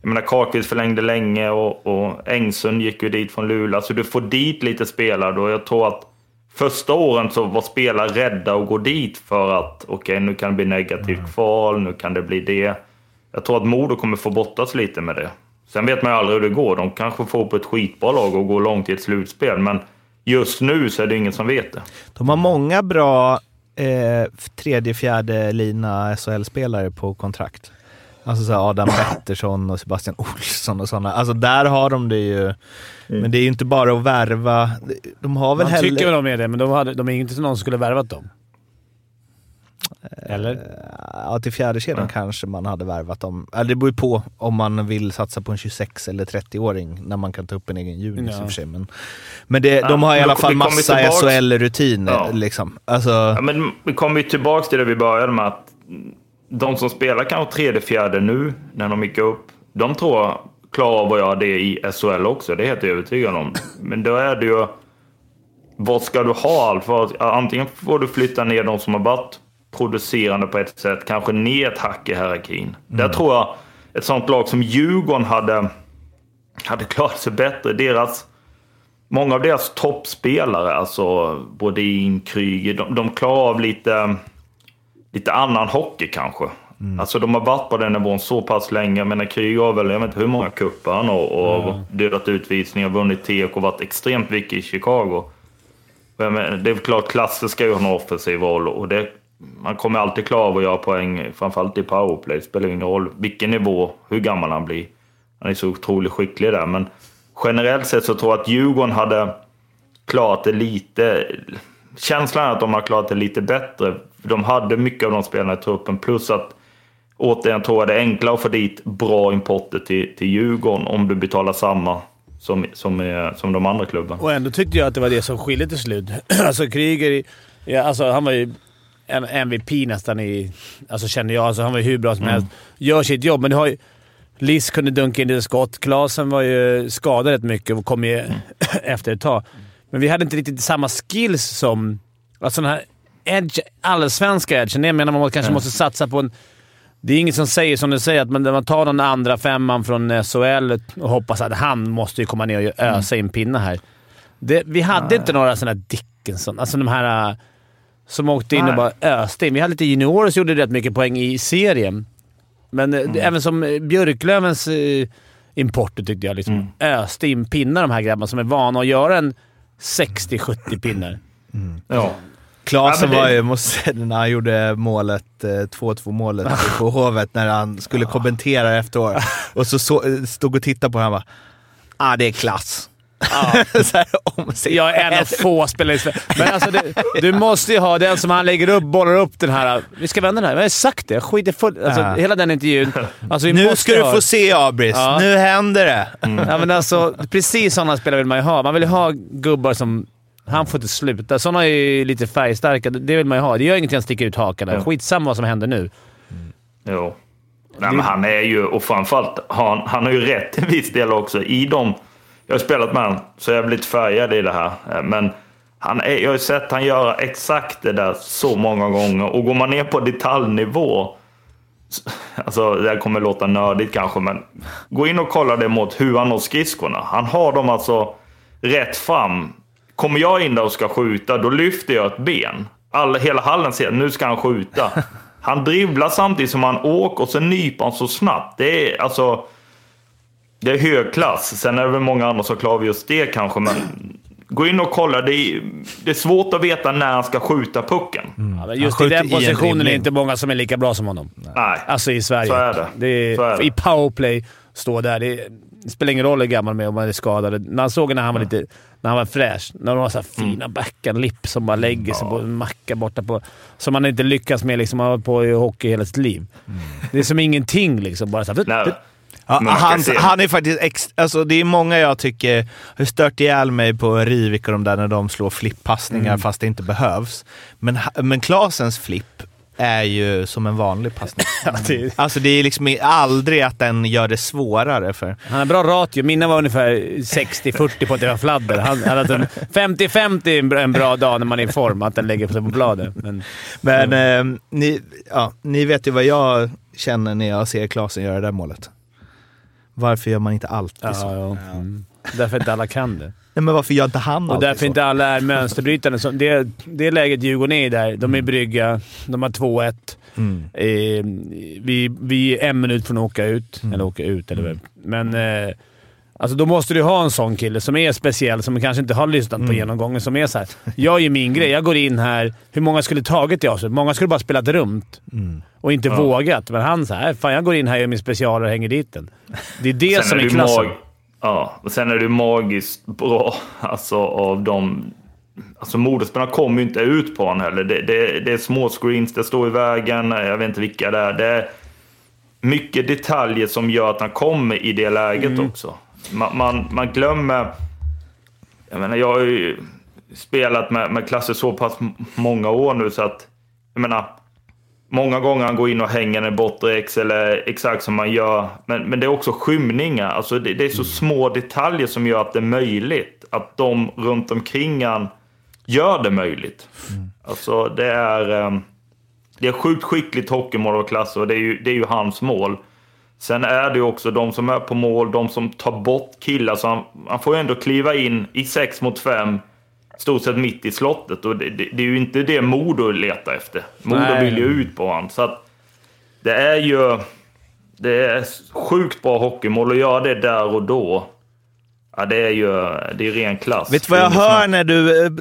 jag menar, Karlqvist förlängde länge och, och Engsund gick ju dit från Luleå. Så du får dit lite spelare då. Jag tror att första åren så var spelare rädda att gå dit för att okej, nu kan det bli negativt kval, nu kan det bli det. Jag tror att Modo kommer få brottas lite med det. Sen vet man ju aldrig hur det går. De kanske får på ett skitbra lag och går långt i ett slutspel. Men just nu så är det ingen som vet det. De har många bra eh, tredje, fjärde lina SHL-spelare på kontrakt. Alltså så här Adam Pettersson och Sebastian Olsson och sådana. Alltså där har de det ju. Men det är ju inte bara att värva. De har väl Man heller... tycker väl de är det, men de, hade, de är inte någon som skulle värvat dem. Eh, Eller? Ja, till fjärde kedjan kanske man hade värvat dem. Eller det beror ju på om man vill satsa på en 26 eller 30-åring när man kan ta upp en egen junis Ja. i och för sig. Men, men det, de Ja, har i alla fall massa tillbaks- SHL-rutin. Ja. Liksom. Alltså, Ja, men vi kommer ju tillbaka till det vi började med. att De som spelar kanske tredje, fjärde nu, när de gick upp, de tror jag klarar av att göra det i SHL också. Det är jag helt övertygad om. Men då är det ju... Vad ska du ha allt för? Antingen får du flytta ner de som har varit producerande på ett sätt, kanske ner ett hack i hierarkin. Där tror jag ett sånt lag som Djurgården hade, hade klarat sig bättre. Deras Många av deras toppspelare, alltså Brodin, Kryger, de, de klarar av lite, lite annan hockey kanske. Alltså de har varit på den nivån så pass länge. Jag menar Kryger har väl, jag vet inte hur många cuper han har och dödat utvisningar, vunnit TK och varit extremt viktig i Chicago. Menar, det är klart, Klasse ska ju ha en offensiv roll och det, man kommer alltid klara av att göra poäng, framförallt i powerplay. Det spelar ingen roll vilken nivå, hur gammal han blir. Han är så otroligt skicklig där, men generellt sett så tror jag att Djurgården hade klarat det lite... Känslan är att de har klarat det lite bättre. De hade mycket av de spelarna i truppen, plus att återigen tror jag det är enklare att få dit bra importer till, till Djurgården om du betalar samma som, som, eh, som de andra klubbarna. Och ändå tyckte jag att det var det som skilde till slut. alltså Kryger, ja, alltså, han var ju en MVP nästan i... Alltså känner jag. Alltså han var ju hur bra som helst. Gör sitt jobb, men du har ju... Liss kunde dunka in lite skott. Klasen var ju skadad rätt mycket och kom ju efter ett tag. Men vi hade inte riktigt samma skills som... Alltså den här edge, allsvenska edgen. Jag menar man kanske måste satsa på en... Det är inget som säger som du säger, att man, tar den andra femman från SHL och hoppas att han måste ju komma ner och ösa in pinnar här. Det, vi hade inte några sådana Dickinson, alltså de här äh, som åkte in och Nej. bara öste in. Vi hade lite juniorer som gjorde rätt mycket poäng i serien. Men äh, det, även som äh, Björklövens äh, importer tyckte jag liksom öste in pinnar de här grabbarna som är vana att göra en 60-70 pinnar. Ja. Klasen Ja, det- var ju, måste säga, när han gjorde målet, eh, 2-2 målet på Hovet när han skulle kommentera efteråt. Och så, så eh, stod och tittade på honom och bara ah, det är klass. sig Jag är en av få spelare i Sverige. Men alltså, du, du måste ju ha den som han lägger upp, bollar upp den här. Vi ska vända den här. Jag har sagt det. Jag skiter full, alltså, Ja. Hela den intervjun. Alltså, Nu ska du ha- få se Abris, Ja. nu händer det. Ja, men alltså, precis sådana spelare vill man ju ha. Man vill ju ha gubbar som... Han får inte sluta. Sådana är ju lite färgstarka. Det vill man ju ha. Det gör ingenting att sticka ut hakan. Ja. Skitsamma vad som händer nu. Jo. Nej, men han är ju, och framförallt, han, han har ju rätt till viss del också. I dem, jag har spelat med honom, så jag är lite färgad i det här. Eh, Men han är, jag har ju sett han göra exakt det där så många gånger. Och går man ner på detaljnivå, alltså det här kommer låta nördigt kanske, men gå in och kolla det mot hur han har skridskorna. Han har dem alltså rätt fram. Kommer jag in där och ska skjuta, då lyfter jag ett ben. All, hela hallen ser att nu ska han skjuta. Han dribblar samtidigt som han åker och så nyper han så snabbt. Det är alltså... Det är hög klass. Sen är det väl många andra som klarar just det kanske, men... Gå in och kolla. Det är, det är svårt att veta när han ska skjuta pucken. Ja, men just i den positionen är det inte många som är lika bra som honom. Nej. Alltså i Sverige. Så är det. är, Så är det. I powerplay, stå där. Det, det spelar ingen roll hur gammal man är om man är skadad. Man såg när han var lite när han var fräsch. När de har så här fina Mm. backhand-lipp som bara lägger sig på en macka borta på... Som man inte lyckas med liksom. Han har på i hockey hela sitt liv. Det är som ingenting liksom. Bara så här, Nej. Ja, han, han är faktiskt ex, alltså det är många jag tycker har stört ihjäl mig på Rivik och de där när de slår flippassningar fast det inte behövs. Men, men Klasens flipp är ju som en vanlig passning. Alltså det är liksom aldrig att den gör det svårare för... Han har bra ratio. Mina var ungefär 60-40 på att det var fladder. Han han hade en 50-50 en bra- dag när man är i form, att den lägger sig på bladet. Men, Men eh, ni, ja, ni vet ju vad jag känner när jag ser Klasen göra det där målet. Varför gör man inte alltid ja, så? ja. Mm. Därför inte alla kan det. Nej, men varför gör inte han Och därför så? inte alla är mönsterbrytande. Så det, det läget Djurgården är i där. De är brygga. De har 2-1. Mm. Eh, vi, vi är en minut från att åka ut. Eller åka ut, eller väl. Men eh, alltså då måste du ha en sån kille som är speciell, som kanske inte har lyssnat på genomgången, som är så här. Jag gör min grej. Jag går in här. Hur många skulle tagit det av sig? Många skulle bara spelat runt och inte vågat. Men han så här, fan jag går in här, gör min special och hänger dit den. Det är det Sen som är du klassen. mag- Ja, och sen är det magiskt bra alltså, av de... Alltså moderspelarna kommer ju inte ut på honom heller. Det, det, det är små screens, det står i vägen, jag vet inte vilka det är. Det är mycket detaljer som gör att han kommer i det läget Mm. också. Man, man, man glömmer... Jag menar, jag har ju spelat med, med klasser så pass många år nu så att... Jag menar, Många gånger han går in och hänger den bortre eller exakt som man gör. Men, men det är också skymningar. Alltså det, det är så små detaljer som gör att det är möjligt. Att de runt omkring han gör det möjligt. Alltså det är... ehm, Det är sjukt skickligt hockeymål av klass och det är, ju, det är ju hans mål. Sen är det ju också de som är på mål, de som tar bort killar. Så han, han får ju ändå kliva in i 6 mot 5 stort sett mitt i slottet. Och det, det, det är ju inte det Modo letar efter. Modo vill ju ut på honom. Så att det är ju... Det är sjukt bra hockeymål att göra det där och då. Ja, det är ju det är ren klass. Vet du vad jag hör när du eh,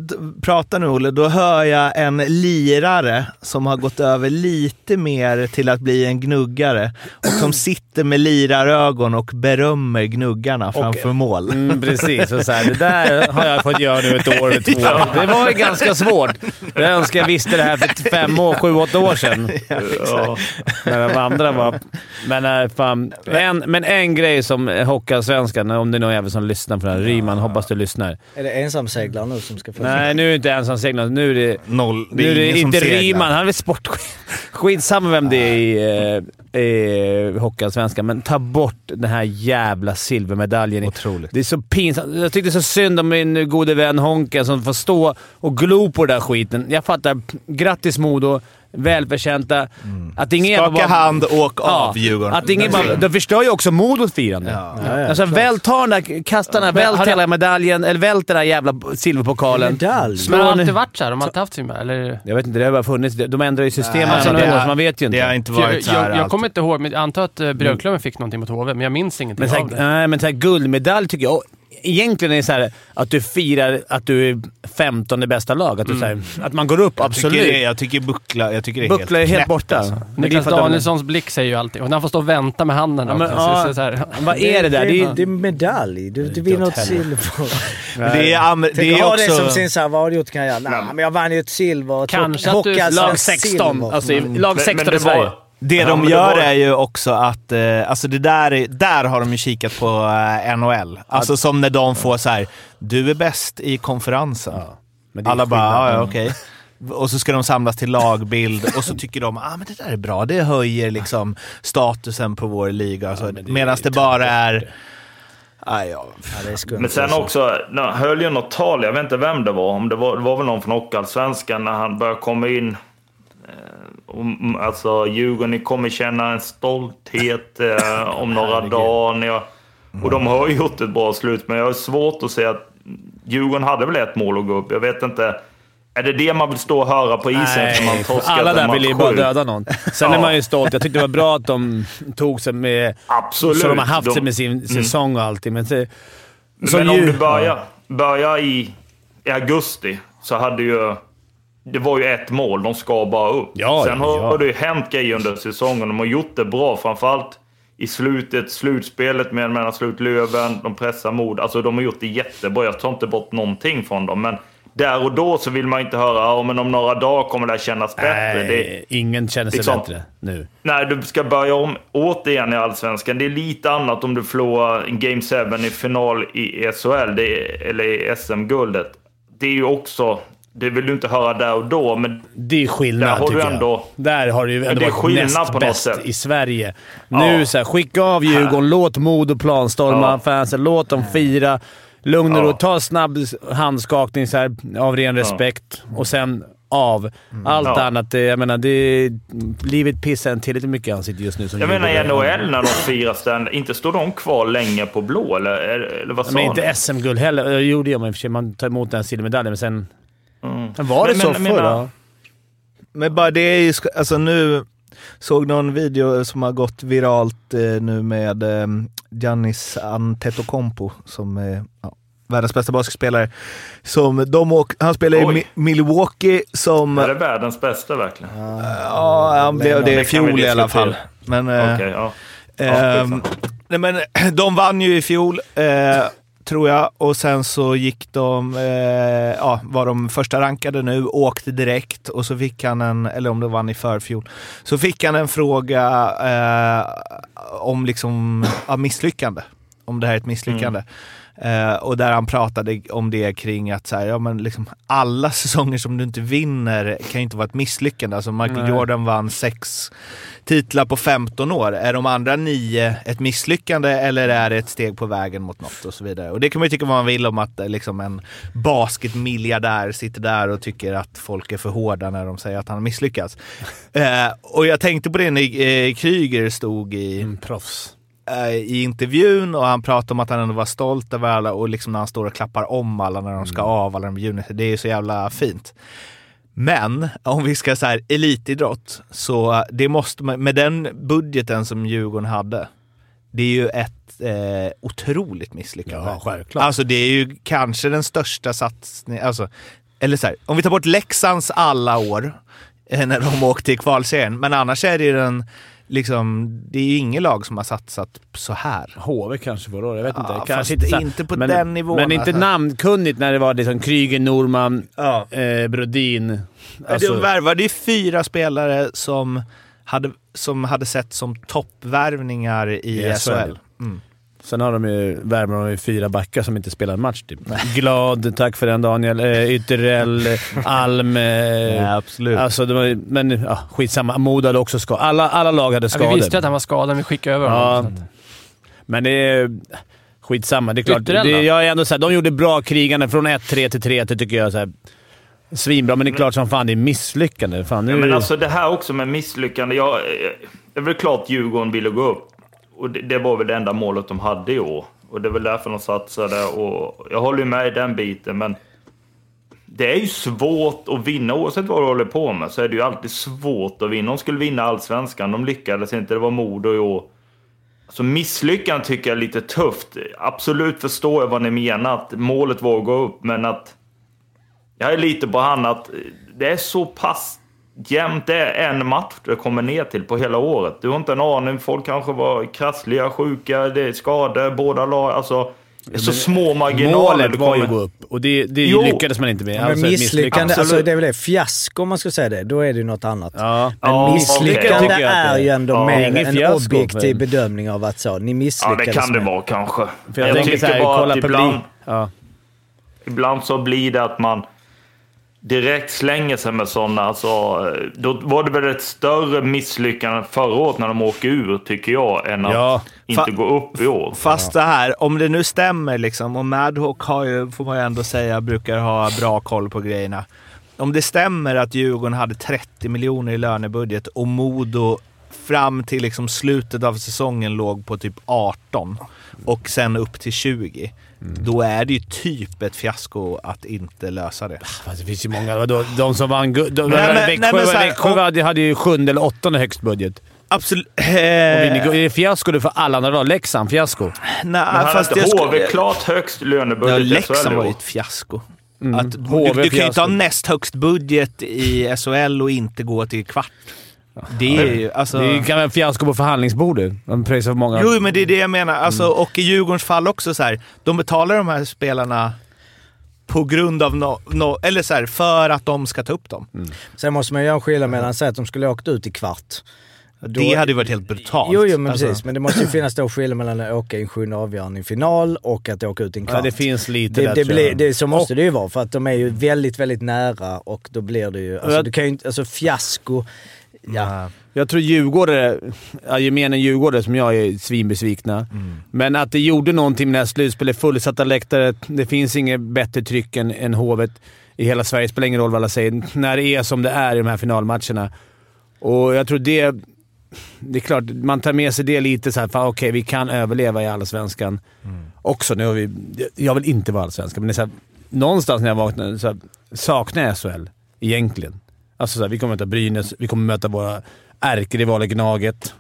pratar nu Olle? Då hör jag en lirare som har gått över lite mer till att bli en gnuggare och som sitter med lirarögon och berömmer gnuggarna framför mål. Mm, precis. Och så här, det där har jag fått göra nu ett år eller två. Det var ju ganska svårt. Jag önskar jag visste det här för fem år, sju, åtta år sedan. Ja. Men de andra var... Men, äh, fan, en, men en grej som Hockeyallsvenskan, om det är någon jävel som lyssnar lyssnar på det här. Ryman, hoppas du lyssnar. Är det ensamseglare nu som ska få... Nej, nu är det inte ensamseglare. Nu är det... Noll. nu är det inte. Ryman. Han är väl sportchef. Skitsamma vem det är i, eh, i Hockeyallsvenskan, men ta bort den här jävla silvermedaljen. Otroligt. Det är så pinsamt. Jag tyckte så synd om min gode vän Honken som får stå och glo på den där skiten. Jag fattar. Grattis Modo. Välförtjänta. Att ingen Skaka bara- hand, åk Ja, av Djurgården. Att ingen bara, de förstör ju också Modos firande. Ja. Ja, ja, alltså, klart. väl, ta den där, kasta den där, vält hela medaljen, eller vält den där jävla silverpokalen. Medalj? Men har alltid varit så här? De har alltid haft sin? Eller? Jag vet inte, det har bara funnits. De ändrar ju systemet Nej, alltså, det det, har- så man vet ju inte. Det har inte jag, varit så här jag, jag alltid. kommer inte ihåg, men jag antar att eh, Björklöven fick någonting mot HV, men jag minns ingenting Men, så av det. nej, men så här, guldmedalj tycker jag... Egentligen är det så här att du firar att du är 15 i bästa lag. Att, du, så här, att man går upp, Jag absolut. tycker, det- jag tycker buckla, jag tycker det är Buckla är helt knäppt, borta. alltså. Niklas Danielssons blick säger ju allting. Och när han får stå och vänta med handen Ja, också, men, ja, så, så här. Vad är det där? Det Det det är medalj. Du, du vinner ett silver. Det är, am- det Tänk är ha det som också... sin såhär, vad har du gjort kan jag? Nej, men jag vann ju ett silver. Kanske att du- lag 16. silver. Alltså, i- lag Men- 16 men i Sverige. var- Det Ja, de det gör var- är ju också att, eh, alltså det där, är- där har de ju kikat på eh, NHL. Alltså som när de får så här: du är bäst i konferensen. Är Alla bara, ja, ja okej. Och så ska de samlas till lagbild och så tycker de ah, men det där är bra, det höjer liksom statusen på vår liga. Ja, Medan det bara är... Ah, ja. Ja, det är skumt. Men sen också, han höll ju något tal, jag vet inte vem det var, om det var, det var väl någon från Hockeyallsvenskan, när han började komma in. Eh, alltså Djurgården, ni kommer känna en stolthet eh, om några dagar. Ni har, och de har ju gjort ett bra slut, men jag har svårt att se att Djurgården hade väl ett mål att gå upp. Jag vet inte. Är det det man vill stå och höra på isen man Nej, torskat alla där vill ju bara döda någon. Sen är Ja. man ju stolt. Jag tyckte det var bra att de tog sig med... Absolut. Så de har haft De- sig med sin säsong och allting. Men, så, Men om ju- du börjar, börjar i, i augusti så hade ju... Det var ju ett mål, de ska bara upp. Ja, Sen har, ja. har det ju hänt grejer under säsongen. De har gjort det bra, framförallt i slutet, slutspelet med mellan slutlöven, de pressar mod. Alltså de har gjort det jättebra. Jag tar inte bort någonting från dem. Men där och då så vill man inte höra ja, men om några dagar kommer det här kännas bättre. Det, Nej, ingen känner sig liksom- bättre nu. Nej, du ska börja om återigen i Allsvenskan. Det är lite annat om du förlorar en Game 7 i final i SHL det eller i SM-guldet. Det är ju också... Det vill du inte höra där och då, men Det är skillnad, Där har du ändå- jag. Där har du ju ändå det är varit näst på bäst sätt. i Sverige. Nu Ja. så här, skicka av Djurgården, låt Modo planstorma Ja. fansen, låt dem fira. Lugn och ro, Ja. ta en snabb handskakning så här, av ren respekt och sen av. Allt Ja. annat, det, jag menar, det, livet pissar en tillräckligt mycket i ansiktet just nu. Som jag menar i. NHL när de firar stand, inte står de kvar länge på blå, eller, eller vad sa Men inte SM-guld heller. Jag gjorde det, men i och för sig. Man tar emot den silvermedaljen, men sen... Mm. Men var det Men- så men- förr? då? Men bara det är ju, alltså nu såg någon video som har gått viralt eh, nu med eh, Giannis Antetokounmpo som är ja, världens bästa basketspelare. Som de åk, han spelar i Oj. Mi- Milwaukee som... Är det världens bästa verkligen? Ja, han blev det i Det kan vi fjol i alla fall. Men, eh, Okej, ja. Nej, men de vann ju i fjol, eh, tror jag. Och sen så gick de, eh, ja, var de första rankade nu, åkte direkt och så fick han en, eller om det var han i förfjol, så fick han en fråga eh, om liksom, ja, misslyckande. Om det här är ett misslyckande. Mm. Eh, och där han pratade om det kring att så här, ja, men liksom, alla säsonger som du inte vinner kan ju inte vara ett misslyckande. Alltså Michael Nej. Jordan vann sex titlar på 15 år. Är de andra nio ett misslyckande eller är det ett steg på vägen mot något och så vidare. Och det kan man ju tycka vad man vill om att eh, liksom, en basketmiljardär sitter där och tycker att folk är för hårda när de säger att han har misslyckats. eh, och jag tänkte på det när eh, Kryger stod i Mm, proffs. Eh, i intervjun och han pratade om att han ändå var stolt över alla och liksom när han står och klappar om alla när de ska av, alla de units. Det är ju så jävla fint. Men om vi ska så här elitidrott, så det måste man, med den budgeten som Djurgården hade, det är ju ett eh, otroligt misslyckande. Ja, självklart. Alltså det är ju kanske den största satsningen, alltså, eller så här, om vi tar bort Leksands alla år eh, när de åkte i kvalserien, men annars är det ju den, liksom, det är ju ingen lag som har satsat så här. HV kanske förra året, jag vet inte. Ja, kanske fast inte, inte på men, den nivån, Men inte alltså. namnkunnigt när det var liksom Kryger, Norman, Ja. eh, Brodin. Alltså, de värvade ju fyra spelare som hade, som hade sett som toppvärvningar i I SHL. SHL. Mm. Sen har de ju, värvar de ju fyra backar som inte spelar en match. Typ. Glad, tack för den Daniel. Eh, Ytterell, Alm. Eh, Ja, absolut. Alltså, de var, ju- men ja, skitsamma. Modo hade också skador. Alla, alla lag hade Ja, skador. vi visste att han var skadad, vi skickade över Ja, honom. att- men det är skitsamma. Det är klart. Ytterell Det, jag är ändå så här, de gjorde bra krigande från 1-3 till 3 till tycker jag. Så här, svinbra, men det är klart som fan det är misslyckande. Fan, nu, Ja, men alltså det här också med misslyckande. Jag, det är väl klart Djurgården ville gå upp. Och det, det var väl det enda målet de hade i år. Och det är väl därför de satsade. Och jag håller ju med i den biten, men det är ju svårt att vinna. Oavsett vad du håller på med så är det ju alltid svårt att vinna. De skulle vinna allsvenskan. De lyckades inte. Det var Modo i år. Så misslyckan tycker jag är lite tufft. Absolut förstår jag vad ni menar, att målet var att gå upp, men att... Jag är lite på han att det är så pass jämnt. Det är en match det kommer ner till på hela året. Du har inte en aning. Folk kanske var krassliga, sjuka, det är skador, båda lag. Alltså, det är så små marginaler. målet du var ju att gå upp och det, det Jo. lyckades man inte med. Men Alltså, misslyckande, alltså det är väl det. Fiasko om man ska säga det. Då är det ju något annat. Ja. Men Ja, misslyckande att är det- ju ändå ja, mer en fiasko, objektiv men- bedömning av att så, ni Ja, misslyckades det kan det med. vara kanske. För jag, jag tänker tycker så här, bara kolla att publik. ibland, Ja. ibland så blir det att man direkt slänger sig med sådana. Alltså, då var det väl ett större misslyckande förra året när de åker ur, tycker jag, än att Ja. inte gå upp i år. Fast det här, om det nu stämmer liksom, och Madhawk har ju, får man ju ändå säga, brukar ha bra koll på grejerna. Om det stämmer att Djurgården hade 30 miljoner i lönebudget och Modo fram till liksom slutet av säsongen låg på typ 18 och sen upp till 20. Då är det ju typ ett fiasko att inte lösa det. Fast det finns ju många. Vadå, de som vann guld... Växjö, hade, ju sjunde eller åttonde högst budget. Absolut. Eh. Är det fiasko det för alla andra lag? Leksand, fiasko. nej, fast jag skulle- HV klart högst Ja, lönebudget SHL Leksand var ju ett fiasko. Mm. Att, du, HV du kan ju inte ha näst högst budget i SHL och inte gå till kvart. Det är ju alltså... Det kan vara fiasko på förhandlingsbordet. De pröjsar för många. Jo, men det är det jag menar. Alltså, Mm. Och i Djurgårdens fall också så här. De betalar de här spelarna på grund av no, no, eller så här, för att de ska ta upp dem. Sen måste man ju göra en skillnad mellan att säga att de skulle ha åkt ut i kvart. Då- Det hade ju varit helt brutalt. Jo, jo men Alltså, precis. Men det måste ju finnas då skillnad mellan att åka i en sjunde avgörande i final och att åka ut i en kvart. Ja, det finns lite det, där det blir, det, Så måste det ju vara, för att de är ju väldigt, väldigt nära och då blir det ju... Alltså, du kan ju inte... Alltså fiasko... Ja. Jag tror Djurgårdare, ja, gemene Djurgårdare som jag är svinbesvikna. Men att det gjorde någonting med det här slutspelet. Fullsatta läktare. Det finns inget bättre tryck än, än Hovet i hela Sverige. spelar ingen roll vad alla säger. När det är som det är i de här finalmatcherna. Och jag tror det... Det är klart, man tar med sig det lite så här, okej, vi kan överleva i Allsvenskan också. Nu har vi, jag vill inte vara Allsvenskan, men det är så här, någonstans när jag vaknar så här, saknar jag SHL egentligen. Alltså så här, vi kommer möta Brynäs, vi kommer möta våra ärkerivaler Gnaget.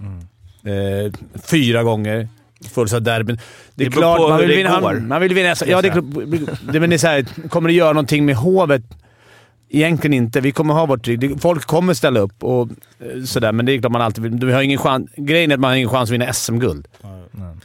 Eh, fyra gånger. Fullsatt derbyn. Det är Det klart, man vill vinna. går, Man vill vinna. Ja, det är, det, men det är så här, kommer det göra någonting med Hovet? Egentligen inte. Vi kommer ha vårt tryck. Folk kommer ställa upp och eh, sådär, men det är klart man alltid vill. Vi har ingen chans. Grejen är att man har ingen chans att vinna SM-guld.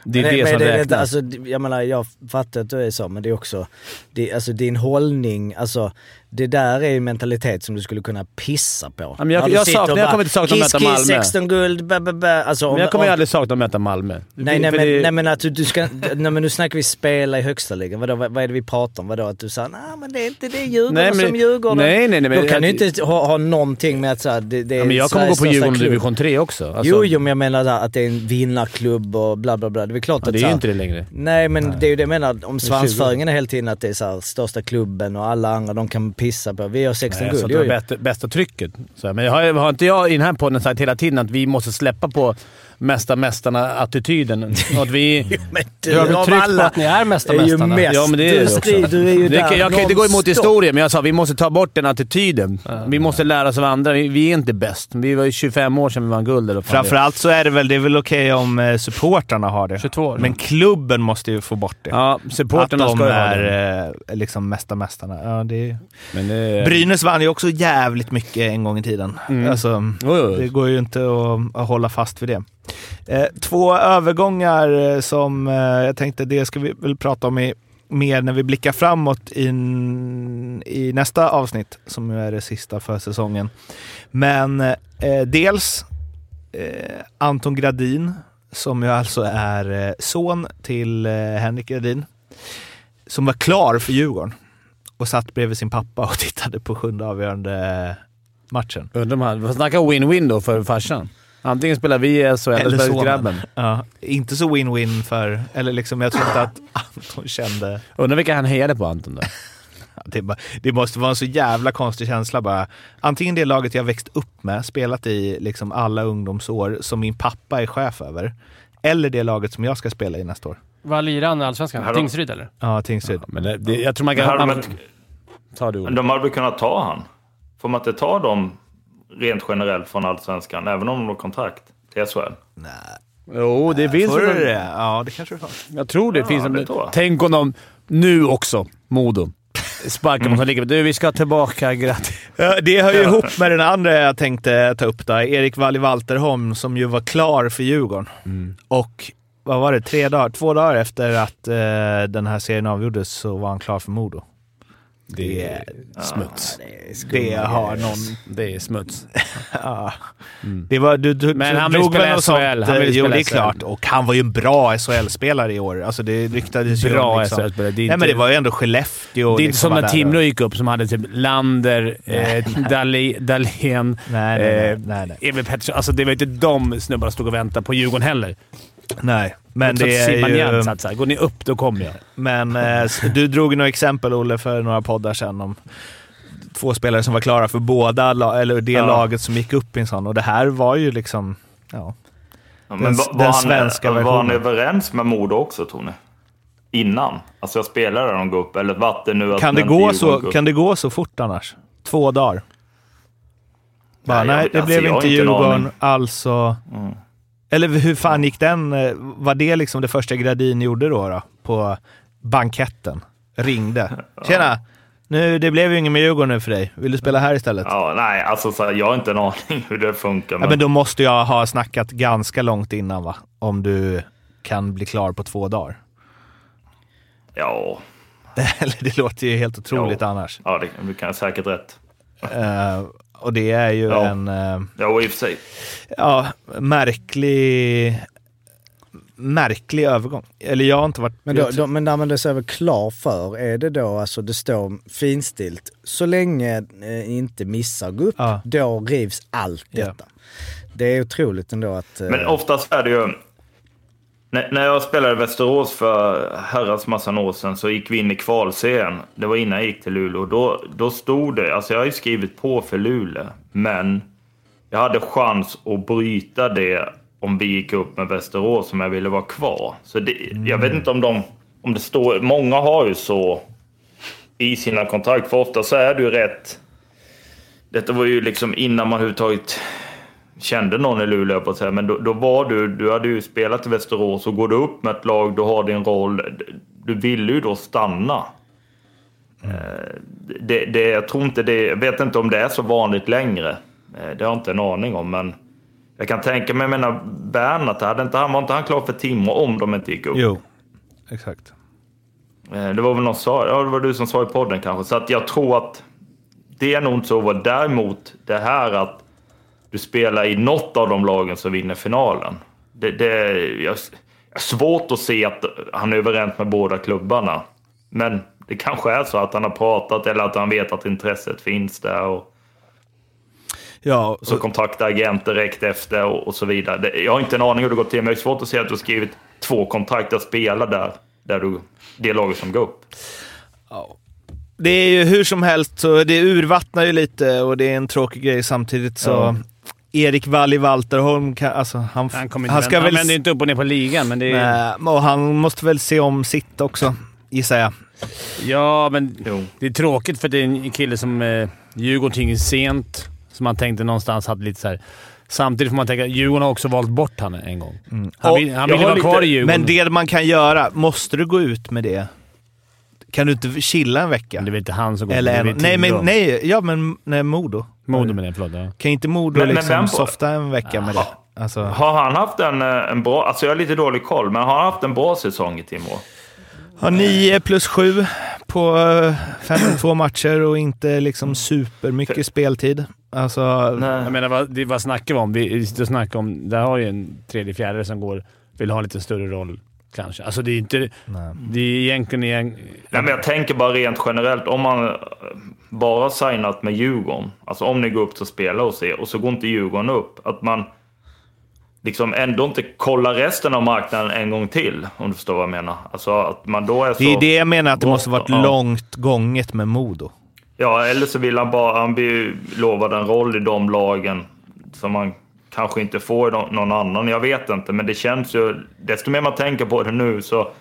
Det är Men det, men som det, räknas. det, alltså, jag menar, jag fattar att du är så, men det är också... Det, alltså din hållning, alltså det där är ju en mentalitet som du skulle kunna pissa på. men jag- jag saknar- jag kommer inte sakna att möta kiss, Malmö. 16 guld, bä, bä, bä. Alltså, om, men jag kommer om, ju aldrig sakna att möta Malmö. Nej, nej, men, det- nej men att du, du ska... nej men nu snackar vi spela i högsta ligan. Vadå, vad, vad är det vi pratar om? Vadå att du sa nej men det är inte det Djurgården Nej, men- som Djurgården. nej, nej, nej, men Då kan jag- du inte ha, ha någonting med att säga det, det är Ja, men jag kommer gå på Djurgården klubb. division 3 också. Alltså, Jo, jo, men jag menar där, att det är en vinnarklubb och bla bla bla. Det är klart Ja, att det är så ju inte det längre. Nej men det är ju det jag menar, om 20. svansföringen är hela tiden att det är så här, största klubben och alla andra de kan pissa på. Vi har 16 Nej, så guld. att det var bästa, bästa trycket. Så, men jag har, har inte jag i den här podden sagt hela tiden att vi måste släppa på mesta mästarna-attityden? Att vi... Men Du har väl tryckt på alla att ni är är ju mästarmästarna? mest. Ja, men det är du, också. du är ju Det där jag kan inte gå emot historien, men jag sa att vi måste ta bort den attityden. Vi måste lära oss av andra. Vi, vi är inte bäst. Vi var ju 25 år sedan vi vann guld. Eller. Framförallt så är det väl, det är väl okej om eh, supportrarna har det. 22 år. Men klubben måste ju få bort det. Ja, supporterna att de ska ju ha det. är eh, liksom mesta mästarna. Ja, det är... Men det, Brynäs vann ju också jävligt mycket en gång i tiden. Mm. Alltså, Jo, jo. det går ju inte att, att hålla fast vid det. Eh, två övergångar eh, som eh, jag tänkte det ska vi väl prata om i, mer när vi blickar framåt i, i nästa avsnitt som ju är det sista för säsongen. Men eh, dels eh, Anton Gradin som ju alltså är son till eh, Henrik Gradin, som var klar för Djurgården och satt bredvid sin pappa och tittade på sjunde avgörande matchen. Undrar om han... Snackar win-win då för farsan? Antingen spelar vi i SHL eller, Eller spelar grabben. Ja, inte så win-win för... Eller liksom, jag tror inte att Anton kände... Undrar vilka han hejade på, Anton. Då. Ja, Det, bara- det måste vara en så jävla konstig känsla bara. Antingen det laget jag växt upp med, spelat i liksom alla ungdomsår, som min pappa är chef över. Eller det laget som jag ska spela i nästa år. Vad lirar han i Allsvenskan? Tingsryd eller? Ja, Tingsryd. Men det, det, jag tror man Men kan... de, Man, inte, ta du de hade väl kunnat ta han? Får man inte ta dem rent generellt från Allsvenskan, även om de har kontrakt till SHL? Jo, det finns Får väl... du det? Ja, det kanske du får. Jag tror det finns det en... tror. Tänk om de nu också, Modo, sparkar mm. som ligger Du, vi ska tillbaka. Grattis. Ja, det hör ju ihop med den andra jag tänkte ta upp. Då. Erik Walli Walterholm som ju var klar för Djurgården. Och vad var det? Tre dagar, två dagar efter att eh, den här serien avgjordes så var han klar för Modo. Det är smuts. Det har någon... Det är smuts. Ja. Det var, du, du, Men han vill spela SHL, han vill eh, Jo, spela det är klart. Och han var ju en bra SHL-spelare i år. Alltså det ryktades ju Bra om liksom. SHL-spelare. Det är Nej, men det var ju ändå Skellefteå. Det är inte liksom som när Timrå gick upp som hade typ Lander, eh, Dahlén, eh. Emil Pettersson. Alltså det var inte de snubbarna som stod och väntade på Djurgården heller. Nej, men Så det är Zibanejad ju... satt såhär. Går ni upp, då kommer jag. Men eh, du drog några exempel, Olle, för några poddar sedan om två spelare som var klara för båda, eller det Ja. laget som gick upp i en sån. Och det här var ju liksom... Ja. Ja, Den- Men var, den var, han, svenska var han versionen. överens med Modo också, tror ni? Innan? Alltså jag spelade där de går upp, eller vart det nu att Kan, det när gå så, kan det gå så fort annars? Två dagar? Bara, Nej, nej, det alltså, blev har inte inte en Djurgården, alltså... Mm. Eller hur fan gick den? eh, Var det liksom det första Gradin gjorde då, då? På banketten? Ringde. Tjena! Nu, det blev ju ingen med Djurgården nu för dig. Vill du spela här istället? Ja, nej, alltså så här, jag har inte en aning hur det funkar. Ja, Men, men då måste jag ha snackat ganska långt innan va? Om du kan bli klar på två dagar. ja, Eller det låter ju helt otroligt Ja. annars. ja, det, du kan säkert rätt. Eh, och det är ju Ja. en uh, Ja, i och för sig. ja, märklig, märklig övergång. Eller jag har inte varit... Men, då, då, men när man då säger klar för, är det då alltså det står finstilt, så länge eh, inte missar gå upp, Ja. då rivs allt Ja. detta. Det är otroligt ändå att... eh, Men oftast är det ju... När, jag spelade i Västerås för herrans massa år sedan så gick vi in i kvalserien. Det var innan jag gick till Luleå. Då, då stod det... Alltså jag har ju skrivit på för Luleå, men jag hade chans att bryta det om vi gick upp med Västerås om jag ville vara kvar. Så det, jag vet inte om de... Om det står... Många har ju så i sina kontrakt, för ofta så är det ju rätt... Detta var ju liksom innan man överhuvudtaget kände någon i Luleå på säga, men då, då var du, du hade ju spelat i Västerås och går du upp med ett lag, du har din roll, du ville ju då stanna. Eh, Det, det, jag tror inte det, jag vet inte om det är så vanligt längre. Eh, Det har jag inte en aning om, men jag kan tänka mig, jag menar Bernhardt, hade inte han, var inte han klar för Timrå om de inte gick upp? Jo, exakt. Eh, Det var väl någon sa, ja det var du som sa i podden kanske. Så att jag tror att det är nog inte så. Däremot det här att du spelar i något av de lagen som vinner finalen. Det, det, jag, har svårt att se att han är överens med båda klubbarna. Men det kanske är så att han har pratat eller att han vet att intresset finns där. Och Ja, så och, kontakta agent direkt efter och, och så vidare. Det, jag har inte en aning hur det går till, men jag har svårt att se att du har skrivit två kontrakt att spela där, där du, det laget som går upp. det är ju hur som helst, så det urvattnar ju lite och det är en tråkig grej samtidigt så... Ja. Erik Walli Walterholm, kan, alltså, han, Han, kommer inte han han, ska han väl... vänder ju inte upp och ner på ligan, men det är... Nej, och han måste väl se om sitt också, gissar jag. Ja, men Jo. det är tråkigt för det är en kille som eh, Djurgården sent, som man tänkte någonstans hade lite så här. Samtidigt får man tänka att Djurgården har också valt bort han en gång. Han Och vill, han jag vill har vara lite- kvar i Djurgården. Men det man kan göra, måste du gå ut med det? Kan du inte chilla en vecka? Men det är väl inte han som går. Eller en, nej, men nej, ja men nej, Modo. Modo menar jag, förlåt. Ja. Kan inte Modo Men- men liksom vem på- softa en vecka med det? Alltså, Har han haft en, eh, en bra... Alltså jag har lite dålig koll, men har han haft en bra säsong i Timrå? har 9 plus 7 på eh, 52 matcher och inte liksom supermycket speltid. Alltså, Nej. Jag menar, vad, det, vad snackar vi om? Vi sitter och snackar om... Där har ju en tredje, fjärde som går vill ha en lite större roll kanske. Alltså det är inte... Nej. Det är egentligen... En, Nej, men jag tänker bara rent generellt. Om man eh, bara signat med Djurgården, alltså om ni går upp och spelar hos er och så går inte Djurgården upp, att man liksom ändå inte kollar resten av marknaden en gång till, om du förstår vad jag menar. Alltså att man då är så... Det är det jag menar, att det måste varit Ja. långt gånget med Modo. Ja, eller så vill han bara... Han blir lovad en roll i de lagen som man kanske inte får någon annan. Jag vet inte, men det känns ju... Desto mer man tänker på det nu så...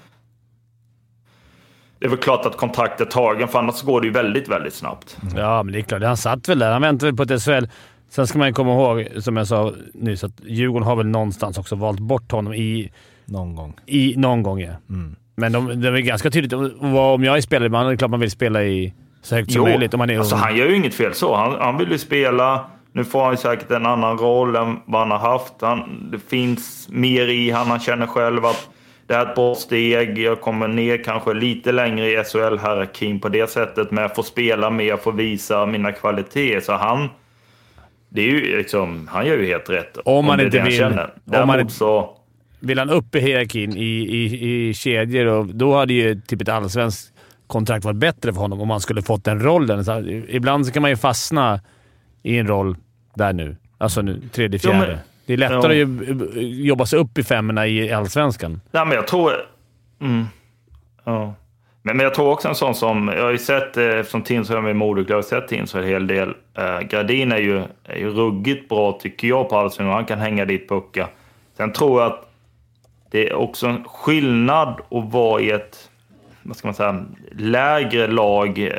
Det är väl klart att kontakt är tagen, för annars går det ju väldigt, väldigt snabbt. Ja, men det är klart. Han satt väl där. Han väntade väl på ett SHL. Sen ska man ju komma ihåg, som jag sa nyss, att Djurgården har väl någonstans också valt bort honom i, Någon gång. i någon gång. Ja. Mm. Men de, det är ganska tydligt. Om jag är spelare, man, det är klart man vill spela i så högt som möjligt. Om man är alltså han gör ju inget fel så. Han, han vill ju spela. Nu får han säkert en annan roll än vad han har haft. Han, det finns mer i han. Han känner själv att det är ett bra steg. Jag kommer ner kanske lite längre i SHL-hierarkin på det sättet. Men jag får spela mer, får visa mina kvaliteter. Så han... Det är ju liksom, han gör ju helt rätt. Om man inte vill- Känner. om man inte- så... Vill han upp i hierarkin i, i, i kedjor, och då hade ju typ ett allsvenskt kontrakt varit bättre för honom om han skulle fått den rollen. Så, ibland så kan man ju fastna i en roll där nu. Alltså nu, tredje, Jo, fjärde. men- det är lättare Ja. att ju- jobba sig upp i femmorna i allsvenskan. Nej, men jag tror... Mm. Ja. Men, men jag tror också en sån som... Jag har ju sett, eh, eftersom Tinsryd är Modoklubb, jag har sett Tinsryd en hel del. Eh, Gradin är ju, är ju ruggigt bra, tycker jag, på allsvenskan och han kan hänga dit puckar. Sen tror jag att det är också en skillnad att vara i ett vad ska man säga, lägre lag, eh,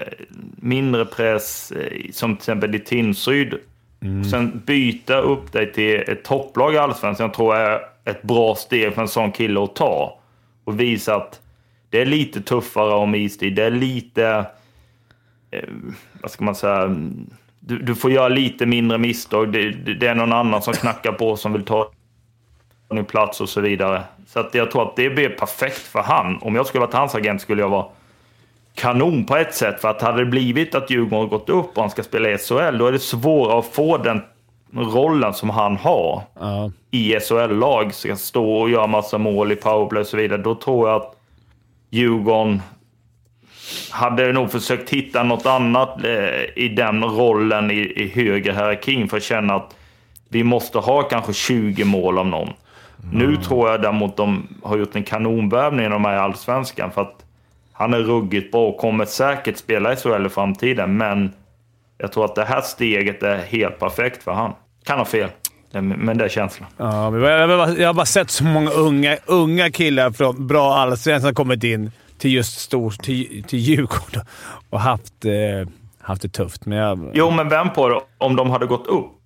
mindre press, eh, som till exempel i Tinsryd. Och Sen byta upp dig till ett topplag i Allsvenskan tror jag är ett bra steg för en sån kille att ta. Och visa att det är lite tuffare om istid. Det är lite, eh, vad ska man säga, du, du får göra lite mindre misstag. Det, det är någon annan som knackar på som vill ta din plats och så vidare. Så att jag tror att det blir perfekt för han. Om jag skulle varit hans agent skulle jag vara kanon på ett sätt. För att hade det blivit att Djurgården gått upp och han ska spela i SHL, då är det svårare att få den rollen som han har Ja. i SHL-lag. Ska stå och göra massa mål i powerplay och så vidare. Då tror jag att Djurgården hade nog försökt hitta något annat eh, i den rollen i, i högre hierarkin för att känna att vi måste ha kanske 20 mål av någon. Nu tror jag däremot de har gjort en kanonvärvning när de är i Allsvenskan för att han är ruggigt bra och kommer säkert spela i SHL i framtiden. Men jag tror att det här steget är helt perfekt för han. Kan ha fel, men det är känslan. Ja, jag, jag, jag har bara sett så många unga, unga killar från bra allsvenskan som kommit in till just stor, till, till Djurgården och haft, eh, haft det tufft. Men jag, Jo, men vem på det om de hade gått upp?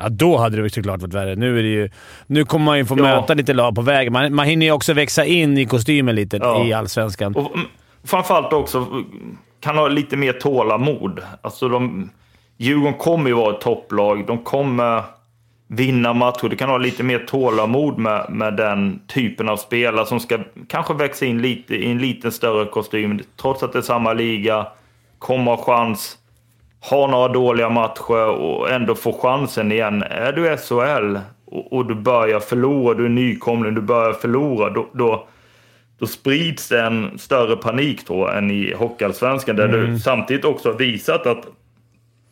Ja, då hade det såklart varit värre. Nu, är det ju, nu kommer man ju få Ja. möta lite lag på vägen. Man, man hinner ju också växa in i kostymen lite Ja. i Allsvenskan. Och mm, framförallt också kan ha lite mer tålamod. Alltså de, Djurgården kommer ju vara ett topplag. De kommer vinna matcher. Du kan ha lite mer tålamod med, med den typen av spelare som ska kanske växa in lite i en lite större kostym. Trots att det är samma liga. Kommer ha chans. Ha några dåliga matcher och ändå få chansen igen. Är du SHL och, och du börjar förlora, du är nykomling, du börjar förlora, då, då, då sprids det en större panik då än i Hockeyallsvenskan där du samtidigt också har visat att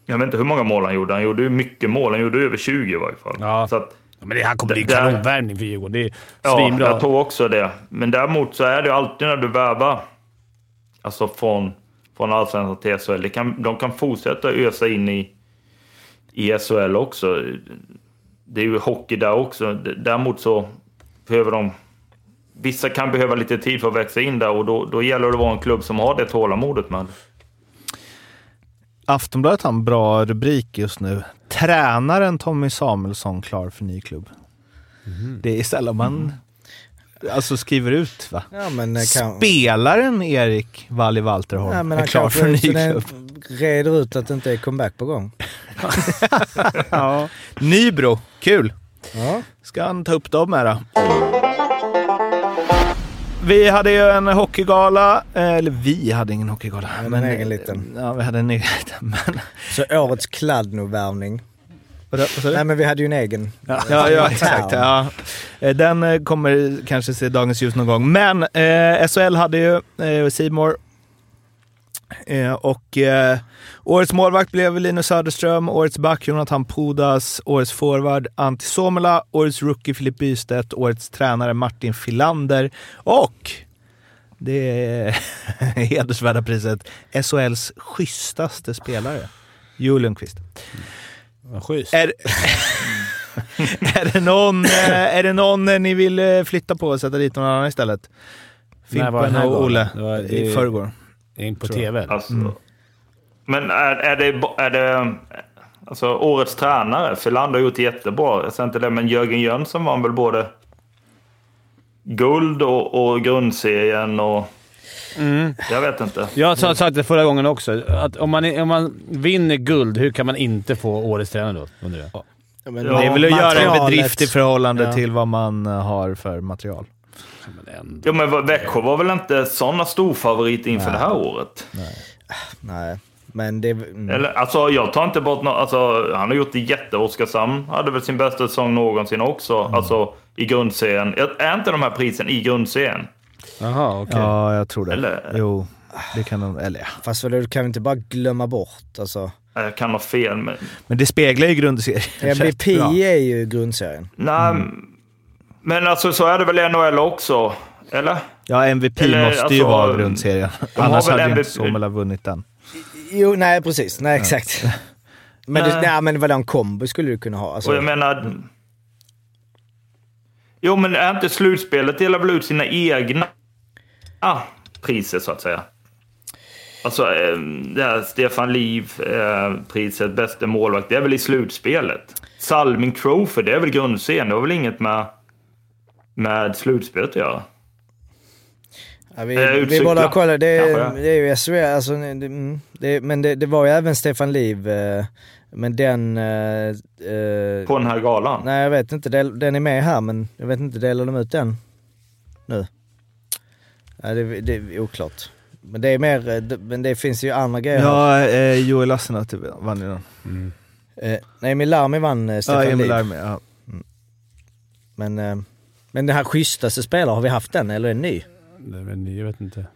jag vet inte hur många mål han gjorde. Han gjorde ju mycket mål. Han gjorde över 20 i varje fall. Ja. Så att, Ja, Men det här kommer bli kanonvärvning för Djurgården. Det är ja, svinbra. jag tror också det. Men däremot så är det alltid när du värvar alltså från, från allsvenskan till SHL. Det kan, de kan fortsätta ösa in i, i SHL också. Det är ju hockey där också. Däremot så behöver de... Vissa kan behöva lite tid för att växa in där och då, då gäller det att vara en klubb som har det tålamodet med. Aftonbladet har en bra rubrik just nu. Tränaren Tommy Samuelsson klar för ny klubb. Det är sällan man alltså skriver ut va? Ja, men eh, kan... Spelaren Erik Walli Walterholm Ja, men är klar för en ny klubb. reder ut att det inte är comeback på gång. Ja. Nybro, kul! Ja. Ska han ta upp dem med då? Vi hade ju en hockeygala, eller vi hade ingen hockeygala. Men en egen liten. Ja, vi hade en egen liten. Men Så årets Kladno-värvning. Nej men vi hade ju en egen. Ja, ja exakt. Ja. Eh, Den eh, kommer kanske se dagens ljus någon gång. Men eh, SHL hade ju eh, Seymour eh, och eh, årets målvakt blev Linus Söderström, årets back Jonathan Pudas, årets forward Antti Suomela, årets rookie Filip Bystedt, årets tränare Martin Filander och det hedersvärda priset SHLs schysstaste spelare, Joel Lundqvist. Vad schysst. Är, är, det någon, eh, är det någon eh, ni vill eh, flytta på och sätta dit någon annan istället? Fimpen här och? Olle Det var- i förrgår. In på tv. Alltså, Men är, är det... Är det alltså, årets tränare, Filander har gjort det jättebra. Jag säger inte det, men Jörgen Jönsson vann väl både guld och, och grundserien och... Jag vet inte. Jag sa sagt det förra gången också. Att om, man, är- om man vinner guld, hur kan man inte få årets tränare då? Undrar jag. Ja, men Ja, Det är väl att göra en bedrift i förhållande Ja. till vad man eh, har för material. Men ändå. Jo, men Växjö var väl inte sådana storfavoriter inför det här året? Nej, men det... Mm. Eller, alltså, jag tar inte bort något. Alltså, han har gjort det jätte. Oskarshamn hade väl sin bästa säsong någonsin också. Alltså i grundserien. Är inte de här prisen i grundserien? Jaha, okej. Ja, jag tror det. Eller- Jo, det kan de... Eller ja. Fast du kan vi inte bara glömma bort alltså. Jag kan ha fel, men... Men det speglar ju grundserien. MVP bra. är ju grundserien. Nej, men alltså så är det väl i NHL också? Eller? Ja, MVP Eller, måste ju alltså, vara grundserien. har Annars väl hade ju inte MVP Suomela vunnit den. Jo, nej precis. Nej, exakt. Men, det, Nej. nej, men vadå, en kombo skulle du kunna ha. Alltså, Och jag menar... Jo, men är inte slutspelet delar väl ut sina egna ah, priser så att säga? Alltså, eh, det här Stefan Liv-priset, bäste målvakt, det är väl i slutspelet? Salming Trophy, det är väl grundserien? Det har väl inget med, med slutspelet att göra? Ja, vi, Eh, vi båda kollar, det, kanske. det är ju SHL, alltså, det, mm, det, men det, det var ju även Stefan Liv, eh, men den... Eh, eh, På den här galan? nej jag vet inte, del, den är med här men jag vet inte, delar de ut den nu? Nej, det, det är oklart. Men det är mer, eh, det, men det finns ju andra grejer. Ja, eh, Joel Lassinantti typ, vann ju den. Eh, nej, Emil Larmi vann eh, Stefan Ja, Emil. Larmi. Ja. Men, eh, men den här schysstaste spelaren, har vi haft den eller är den ny? Det är väl- Jag vet inte.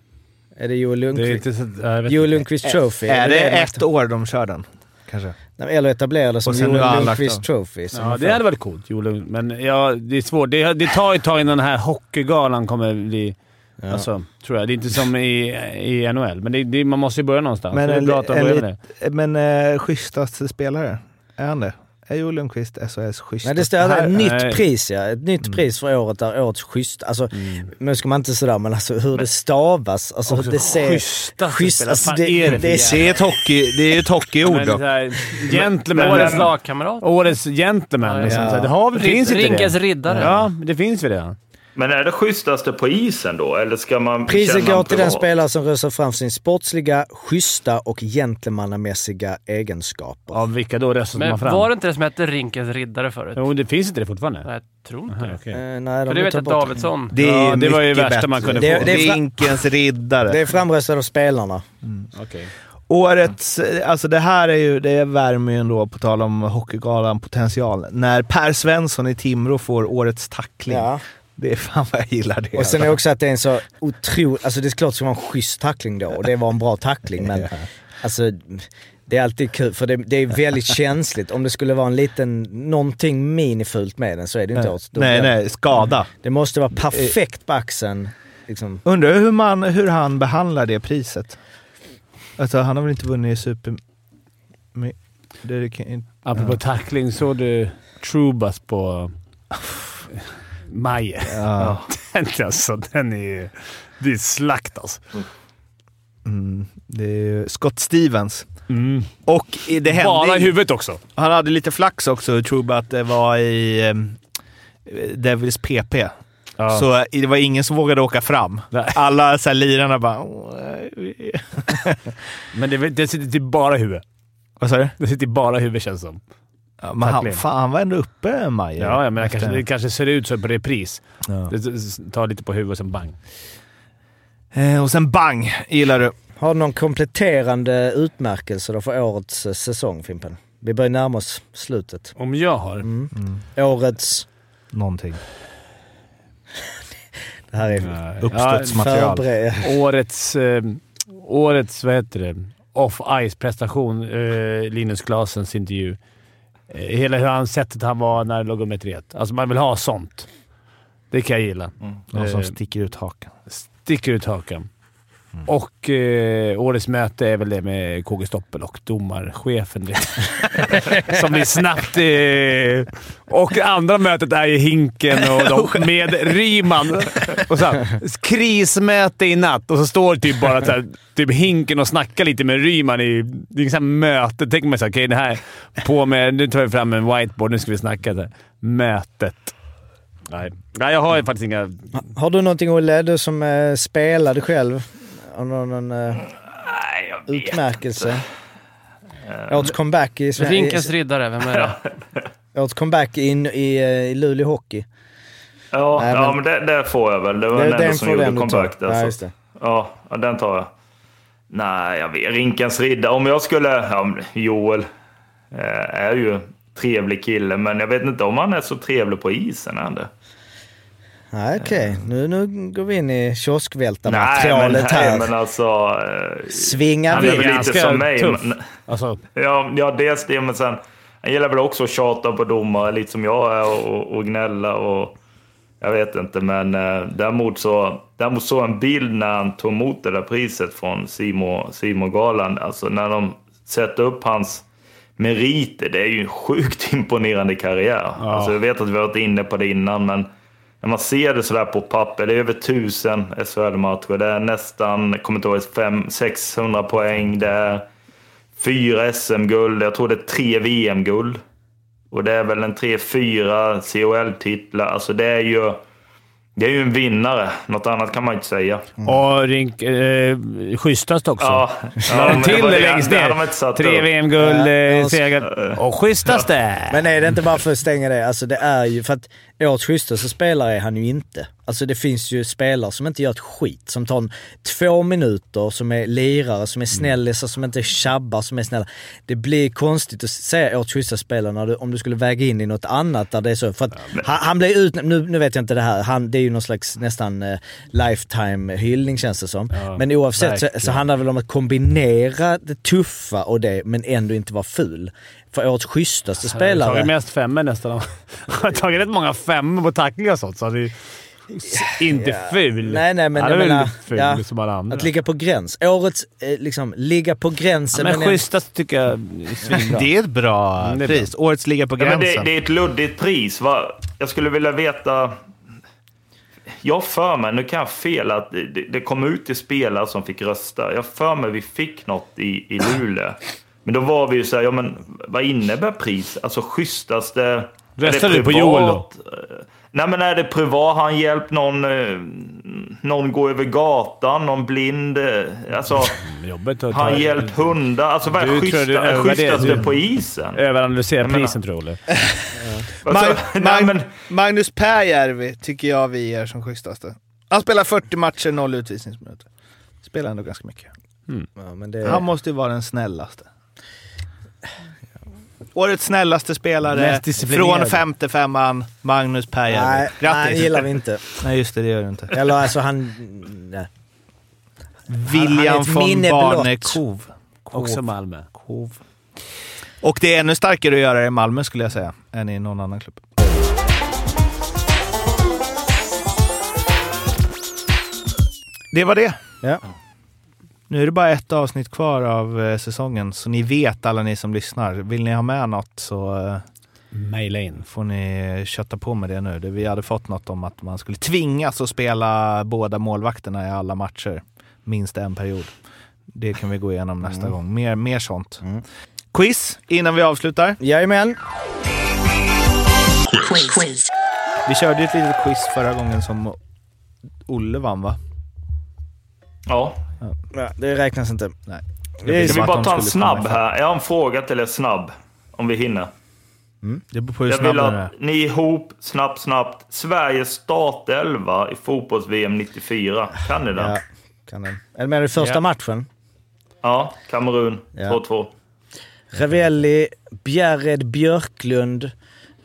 Är det Joel Det är Lundqvist? inte så... ja, Jag vet Joel inte. Lundqvist Trophy? Är det det ett år de kör den? Kanske? Nej, Eller etablerade som Joel Lundqvist. Trophy. Ja, de det hade varit coolt. Men ja, det är svårt. Det, det tar ett tag innan den här hockeygalan kommer bli... Ja. Alltså, tror jag. Det är inte som i, i NHL, men det, det, man måste ju börja någonstans. Men det är en, bra att de en, lit- men eh, schysstaste spelare? Är han det? Är Joel Lundqvist SHLs schysstaste? Nej det står Här- ett nytt nej. pris ja. Ett nytt pris för året är årets schysst. Alltså, nu ska man inte sådär men alltså hur det stavas. Alltså Också det ser... schysstaste schysst, spelare. alltså, det, är det det, är Det är ett, hockey, det är ett hockeyord Men här, Gentleman. Årets lagkamrat. Årets gentleman. Ja, Liksom. ja. Det har, det finns inte Rinkes det. riddare. Ja, det finns väl det. Men är det schysstaste på isen då? Eller ska man Priset går till den spelare som röstar fram sin sportsliga, schyssta och gentlemannamässiga egenskaper. Av vilka då röstar man fram? var det inte det som hette Rinkes riddare förut? Jo, det finns inte det fortfarande. Nej, jag tror inte Aha, det. okej. Eh, nej, de För det vet jag bort Davidsson. Det, är Ja, det var ju värsta man kunde bättre. få. Det, Det är Vinkens riddare. Det är framröstat av spelarna. Okej. Årets, alltså det här är ju, det värmer ju ändå, på tal om Hockeygalan potential, när Per Svensson i Timrå får årets tackling. Ja. Det är fan vad jag gillar det. Och sen är det också att det är en så otroligt... Alltså det är klart det ska vara en schysst tackling då och det var en bra tackling men alltså det är alltid kul för det, det är väldigt känsligt. Om det skulle vara en liten, någonting minifult med den så är det inte åt. Nej, nej, skada. Det måste vara perfekt på axeln. Liksom. Undrar hur, man, hur han behandlar det priset. Alltså han har väl inte vunnit super... Det kan, inte- Apropå tackling, såg du Trubas på Maje? ja. Den, alltså, den är ju... Det är slakt alltså. Mm, det är Scott Stevens. Mm. Och det hände Bara i huvudet också. Han hade lite flax också, Truba, att det var i um, Devils PP. Ja. Så eh, det var ingen som vågade åka fram. Nej. Alla så här, lirarna bara... Men det, det sitter bara i huvudet. Vad sa du? Det sitter bara i huvudet känns det som. Ja, men han, fan, han var ändå uppe, Maja. Ja, ja men det kanske, det kanske ser ut så på repris. Ja. Det tar lite på huvudet och sen bang. Eh, och sen bang, gillar du. Har du någon kompletterande utmärkelse då för årets eh, säsong Fimpen? Vi börjar närma oss slutet. Om jag har? Mm. Årets... Någonting. Det här är Uppstudsmaterial. förbered... Årets, eh, årets, vad heter det, off-ice-prestation, eh, Linus Klasens intervju. Eh, hela hur han, sättet han var när det låg under 1 Alltså man vill ha sånt. Det kan jag gilla. Någon som Eh, sticker ut hakan. sticker ut hakan. Och eh, årets möte är väl det med KG Stoppel och domarchefen. Som blir snabbt... Eh, och andra mötet är ju Hinken och de, med Ryman. Och så här, krismöte i natt och så står det typ bara så här, typ Hinken och snackar lite med Ryman i... Det är ett möte. Tänker man såhär, okej det här... På med... Nu tar vi fram en whiteboard. Nu ska vi snacka. Så här. Mötet. Nej. Nej, jag har ju faktiskt inga... Har du någonting Olle, du som eh, spelade själv? Har du någon eh, Nej, utmärkelse? Årets comeback i Sverige. Rinkens riddare, vem är det? Årets comeback i, i, i Luleå Hockey. Ja, Nej, ja men- men det, det får jag väl. Det var Det- den enda den som gjorde comeback. Ja, Alltså. just det. Ja, ja, den tar jag. Nej, jag vet. Rinkens riddare. Om jag skulle... Ja, men Joel eh, är ju trevlig kille, men jag vet inte om han är så trevlig på isen. Är det? Nej, okej. Nu, nu går vi in i Nej, kioskvältarmaterialet nej, här. men alltså... Eh, Svingar han är väl lite som mig. Men, Alltså, ja, ja, dels det, men sen... Han gillar väl också att tjata på domare, lite som jag är, och, och, och gnälla och... Jag vet inte, men eh, däremot så... Däremot jag en bild när han tog emot det där priset från Simon galan Alltså när de sätter upp hans meriter. Det är ju en sjukt imponerande karriär. Alltså, jag vet att vi har varit inne på det innan, men när man ser det sådär på papper, det är över tusen SHL-matcher. Det är nästan, jag kommer inte ihåg, 600 poäng. Det är fyra SM-guld. Jag tror det är tre VM-guld. Och det är väl en tre, fyra CHL-titlar. Alltså det är ju... Det är ju en vinnare. Något annat kan man inte säga. Och rink, eh, schysstast också. Ja, de men till det längst ner. Tre. VM-guld, Ja, eh, och- seger. Och schysstaste! Men är det inte bara för att stänga det? Alltså det är ju för att årets schysstaste spelare är han ju inte. Alltså det finns ju spelare som inte gör ett skit. Som tar en, två minuter, som är lirare, som är snällisar, som inte tjabbar, som är snälla. Det blir konstigt att säga årets schysstaste spelare om du skulle väga in i något annat där det är så. För att han, han blir utnämnd, nu, nu vet jag inte det här, han, det är ju någon slags nästan eh, lifetime hyllning känns det som. Ja, men oavsett så, så handlar det väl om att kombinera det tuffa och det, men ändå inte vara ful. För årets schysstaste Han har tagit spelare... mest femmor nästan. Han har tagit rätt många femmor på tacklingar och sånt, så han inte ful. Nej, nej, men han är väl menar, ful ja, som alla andra. Att ligga på gräns. Årets, eh, liksom, ligga på ja, gränsen. men men schysstast tycker jag är. Det är ett bra Mm, bra. pris. Årets ligga på Ja, men gränsen. det, det är ett luddigt pris. Va? Jag skulle vilja veta... Jag för mig, nu kan jag fel, att det, det- kom ut till spelare som fick rösta. Jag för mig vi fick något i, i Luleå. Men då var vi ju så här, ja men vad innebär pris? Alltså schysstaste... är det Röstade du på? Joel då? Nej men är det privat? Har han hjälpt någon, eh, någon gå över gatan? Någon blind? eh, Alltså, Jobbigt att har han hjälpt hundar? Alltså vad är schyssta, schysstaste på isen? Överanalysera Jag prisen tror du? Mag- nej, Mag- men, Magnus Pääjärvi tycker jag vi ger som schysstaste. Han spelar 40 matcher, noll utvisningsminuter. Spelar ändå ganska mycket. Ja, men det, Han måste ju vara den snällaste. Årets snällaste spelare från femte femman, Magnus Pääjärvi. nej, nej, Grattis! det gillar vi inte. Nej just det, det gör du inte. Eller alltså han... Nej. William han är ett von. Barnekow. Också Malmö. Kov. Och det är ännu starkare att göra det i Malmö skulle jag säga, än i någon annan klubb. Det var det. Ja. Nu är det bara ett avsnitt kvar av eh, säsongen, så ni vet alla ni som lyssnar. Vill ni ha med något så eh, Maila in. får ni kötta på med det nu. Vi hade fått något om att man skulle tvingas att spela båda målvakterna i alla matcher. Minst en period. Det kan vi gå igenom nästa gång. Mer, mer sånt. Quiz innan vi avslutar. Jajamän. Quiz. Vi körde ju ett litet quiz förra gången som Olle vann va? ja. Ja, det räknas inte. Nej. Det är Ska vi att bara ta en snabb här? Jag har en fråga till er snabb. Om vi hinner. Det beror på hur Jag snabb vill den är. att ni ihop, snabbt, snabbt. Sveriges startelva i fotbolls-VM 94. Kan ni den? Ja, Ja, kan den. Är det med i första Ja. matchen? Kamerun Ja. 2-2. Ravelli, Bjärred Björklund,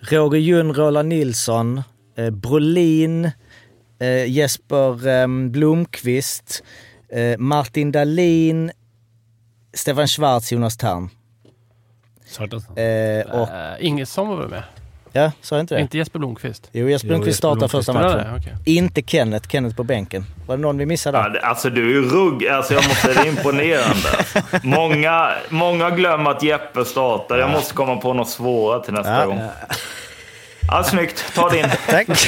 Roger Junn, Roland Nilsson, eh, Brolin, eh, Jesper eh, Blomqvist, eh, Martin Dahlin, Stefan Schwarz, Jonas Tern. Eh, och, Uh, Ingesson var väl med? ja, sa jag inte det? Inte Jesper Blomqvist? Jo, Jesper Jo, Blomqvist startar första matchen. Okej. Inte Kenneth, Kenneth på bänken. Var det någon vi missade? Ja, alltså du är ju rugg. Alltså jag måste säga det är imponerande. Många, många glömmer att Jeppe startar. Jag måste komma på något svårare till nästa Ja. gång. Ja, snyggt. Ta din. Tack.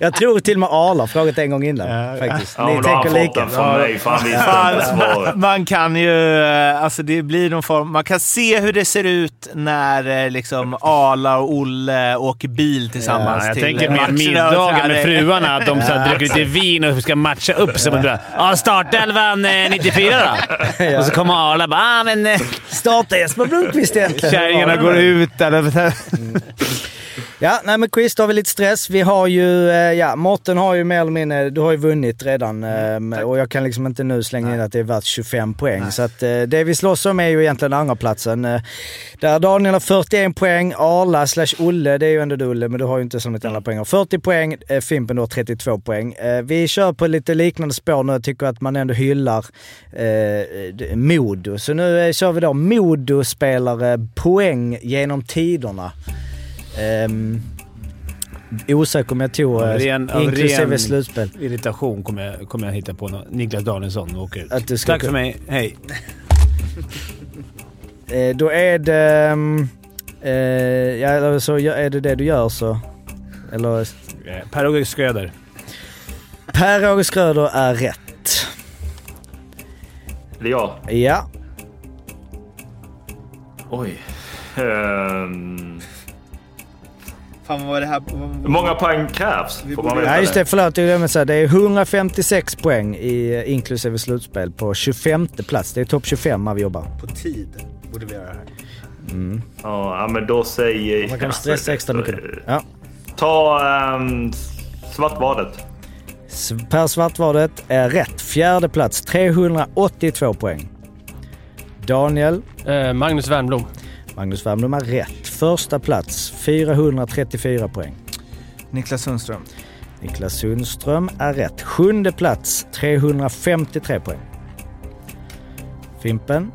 jag tror till och med Arla har frågat en gång innan. faktiskt. Ja, Ni tänker lika. från mig, inte svaret. Man kan ju, eh, alltså det blir någon form, man kan se hur det ser ut när eh, liksom Arla och Olle åker bil tillsammans Ja, jag till tänker eh, så middagar med fruarna, att de så dricker lite vin och ska matcha upp sig. Ja, ah, startelvan eh, 94 då? Och så kommer Arla och bara ah, men eh, Starta Jesper Blomqvist egentligen. kärringarna går ut. Eller, Ja, nej men quiz, då har vi lite stress. Vi har ju, eh, ja, Mårten har ju mer eller mindre, du har ju vunnit redan eh, och jag kan liksom inte nu slänga in att det är värt 25 poäng. Så att eh, det vi slåss om är ju egentligen andra platsen. Där Daniel har 41 poäng, Arla slash Olle, det är ju ändå du Olle, men du har ju inte så mycket andra poäng. har 40 poäng, Fimpen har 32 poäng. Vi kör på lite liknande spår nu, jag tycker att man ändå hyllar eh, Modo. Så nu kör vi då Modo-spelare poäng genom tiderna. Um, osäker om jag tog Av eh, ren- av inklusive ren- slutspel. irritation kommer jag, kommer jag hitta på något. Niklas Danielsson åka ut. Att du ska Tack för mig. Hej. Eh, då är det... Um, eh, ja, så är det det du gör så... Eller... Eh, Per-Åge Skröder. Per-Åge Skröder är rätt. Eller ja. Ja. Oj. Ehm, Fan vad var det här? hur många poäng krävs? Ja, just det. Förlåt, jag glömde säga. Det är 156 poäng i, eh, inklusive slutspel på 25 plats. Det är topp 25 vi jobbar. På tid borde vi göra det här. Ja, ja, men då säger Man kan stressa extra mycket. Ja. Ta um, Svartbadet. S- Per Svartvadet är rätt. Fjärde plats, 382 poäng. Daniel Eh, Magnus Wernbloom. Magnus Wernbloom är rätt. Första plats, 434 poäng. Niklas Sundström. Niklas Sundström är rätt. Sjunde plats, 353 poäng. Fimpen,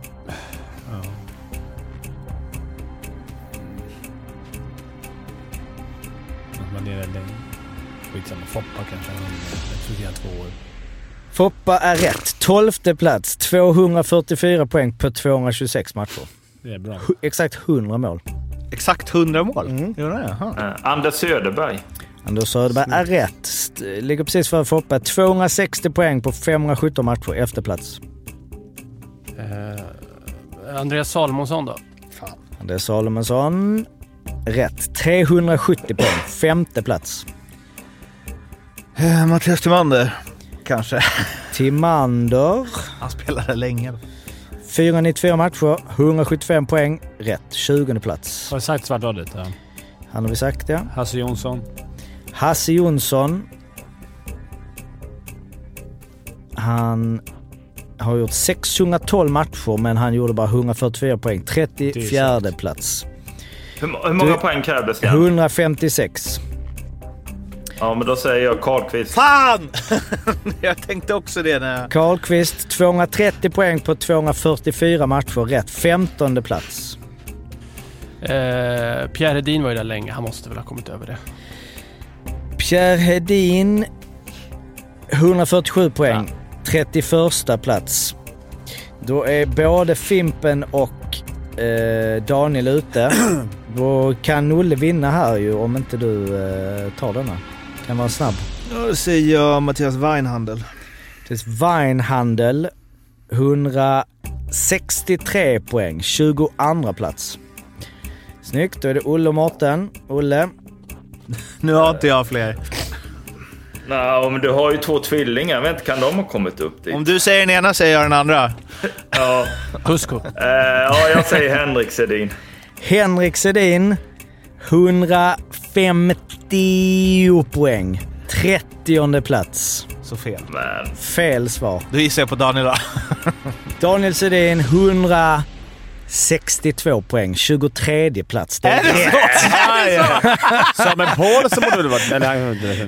är. Skitsamma. Foppa kanske. Jag tror det är två år. Foppa är rätt. Tolfte plats, 244 poäng på 226 matcher. Det är bra. Exakt 100 mål. Exakt 100 mål. Mm. Gjorde han det? Jaha. Eh, Anders Söderberg. Anders Söderberg är rätt. Ligger precis före Foppa. 260 poäng på 517 matcher. Efter plats. Eh, Andreas Salomonsson då? Andreas Salomonsson. Rätt. 370 poäng. Femte plats. Eh, Mattias Timander. Kanske. Timander. Han spelade länge. 494 matcher, 175 poäng. Rätt. 20 plats. Har du sagt Svartbadet? Ja. Han har vi sagt ja. Hasse Jonsson. Hasse Jonsson. Han har gjort 612 matcher men han gjorde bara 144 poäng. 34 plats. Hur, hur många Du- poäng krävdes igen? 156. Ja, men då säger jag Karlqvist. Fan! jag tänkte också det när jag... Karlqvist 230 poäng på 244 matcher. Rätt. 15 plats. Eh, Pierre Hedin var ju där länge. Han måste väl ha kommit över det. Pierre Hedin 147 poäng. 31 plats. Då är både Fimpen och eh, Daniel ute. Då kan Olle vinna här ju om inte du eh, tar denna. Kan vara snabb. Då säger jag Mattias Weinhandel. Tills Weinhandel 163 poäng. 22 plats. Snyggt, då är det Olle och Mårten. Olle. Nu har inte jag fler. Nej, men du har ju två tvillingar. Jag vet inte, kan de ha kommit upp dit? Om du säger den ena säger jag den andra. Ja, Husko. eh, ja jag säger Henrik Sedin. Henrik Sedin 150 poäng. 30 plats. Så fel. Men Fel svar. Då gissar jag på Daniel då. Daniel Sedin 160 62 poäng, 23 plats. Det Är det så? Som en poll så borde det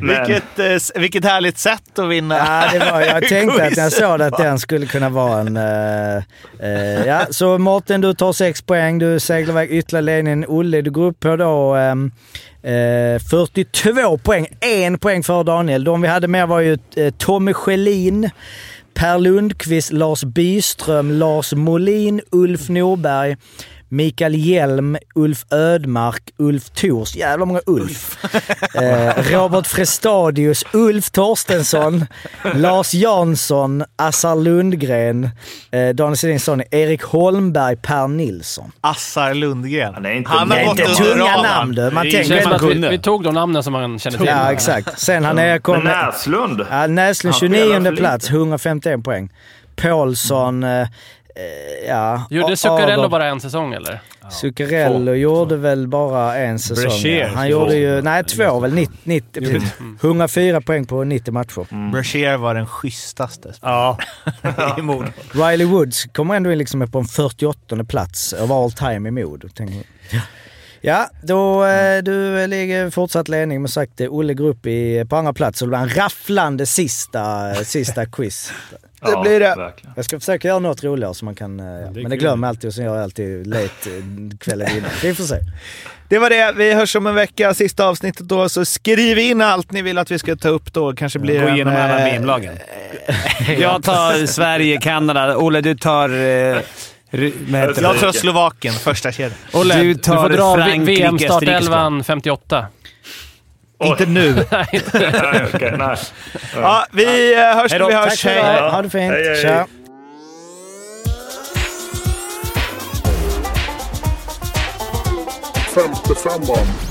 Men- Vilket, eh, vilket härligt sätt att vinna. Ja, det var, jag tänkte att när jag såg att den skulle kunna vara en... eh, eh, ja, så Mårten, du tar 6 poäng. Du seglar iväg ytterligare ledningen. Olle, du går upp på då ehm, eh, 42 poäng. En poäng för Daniel. De vi hade med var ju eh, Tommy Schelin, Per Lundqvist, Lars Byström, Lars Molin, Ulf Norberg, Mikael Hjelm, Ulf Ödmark, Ulf Thors. Jävla många Ulf. Eh, Robert Frestadius, Ulf Torstensson, Lars Jansson, Assar Lundgren, eh, Daniel Sedins son Erik Holmberg, Per Nilsson. Assar Lundgren. Han är inte Han är inte tunga namn du. Man Det tänker vi, vi tog de namnen som man kände till. Ja, exakt. Sen han är Men kommit... Näslund? Ja, Näslund Han spelar 29 för plats, lite. 151 poäng. Paulsson, eh, ja... Gjorde Zuccarello bara en säsong eller? Zuccarello gjorde väl bara en säsong. Brecher. ja. Han gjorde ju, nej två väl, 90, 90 precis. 104 poäng på 90 matcher. Brashear var den schysstaste ja. i Modo. Riley Woods kommer ändå in liksom på en 48 plats av all time i jag. Ja, då eh, du ligger fortsatt ledning. Men sagt, eh, Olle går upp i, på andra plats och det blir en rafflande sista, sista quiz. Det blir det. Verkligen. Jag ska försöka göra något roligare så man kan... Ja. Men det glömmer jag alltid och så gör jag alltid late eh, kvällen innan. Vi får se. Det var det. Vi hörs om en vecka, sista avsnittet då. Så skriv in allt ni vill att vi ska ta upp då. Kanske blir Gå en, igenom alla eh, meme-lagen. Jag tar Sverige, Kanada. Olle, du tar... Eh, Jag det? tar Slovakien, första kedjan. Olle, Du du, tar får dra VM-startelvan 58. Inte nu. Nej, okej, nej. Ja, vi eh, hörs när vi Tack hörs. Hej. Ha det fint. Hej, hej. Tja. Femte femman.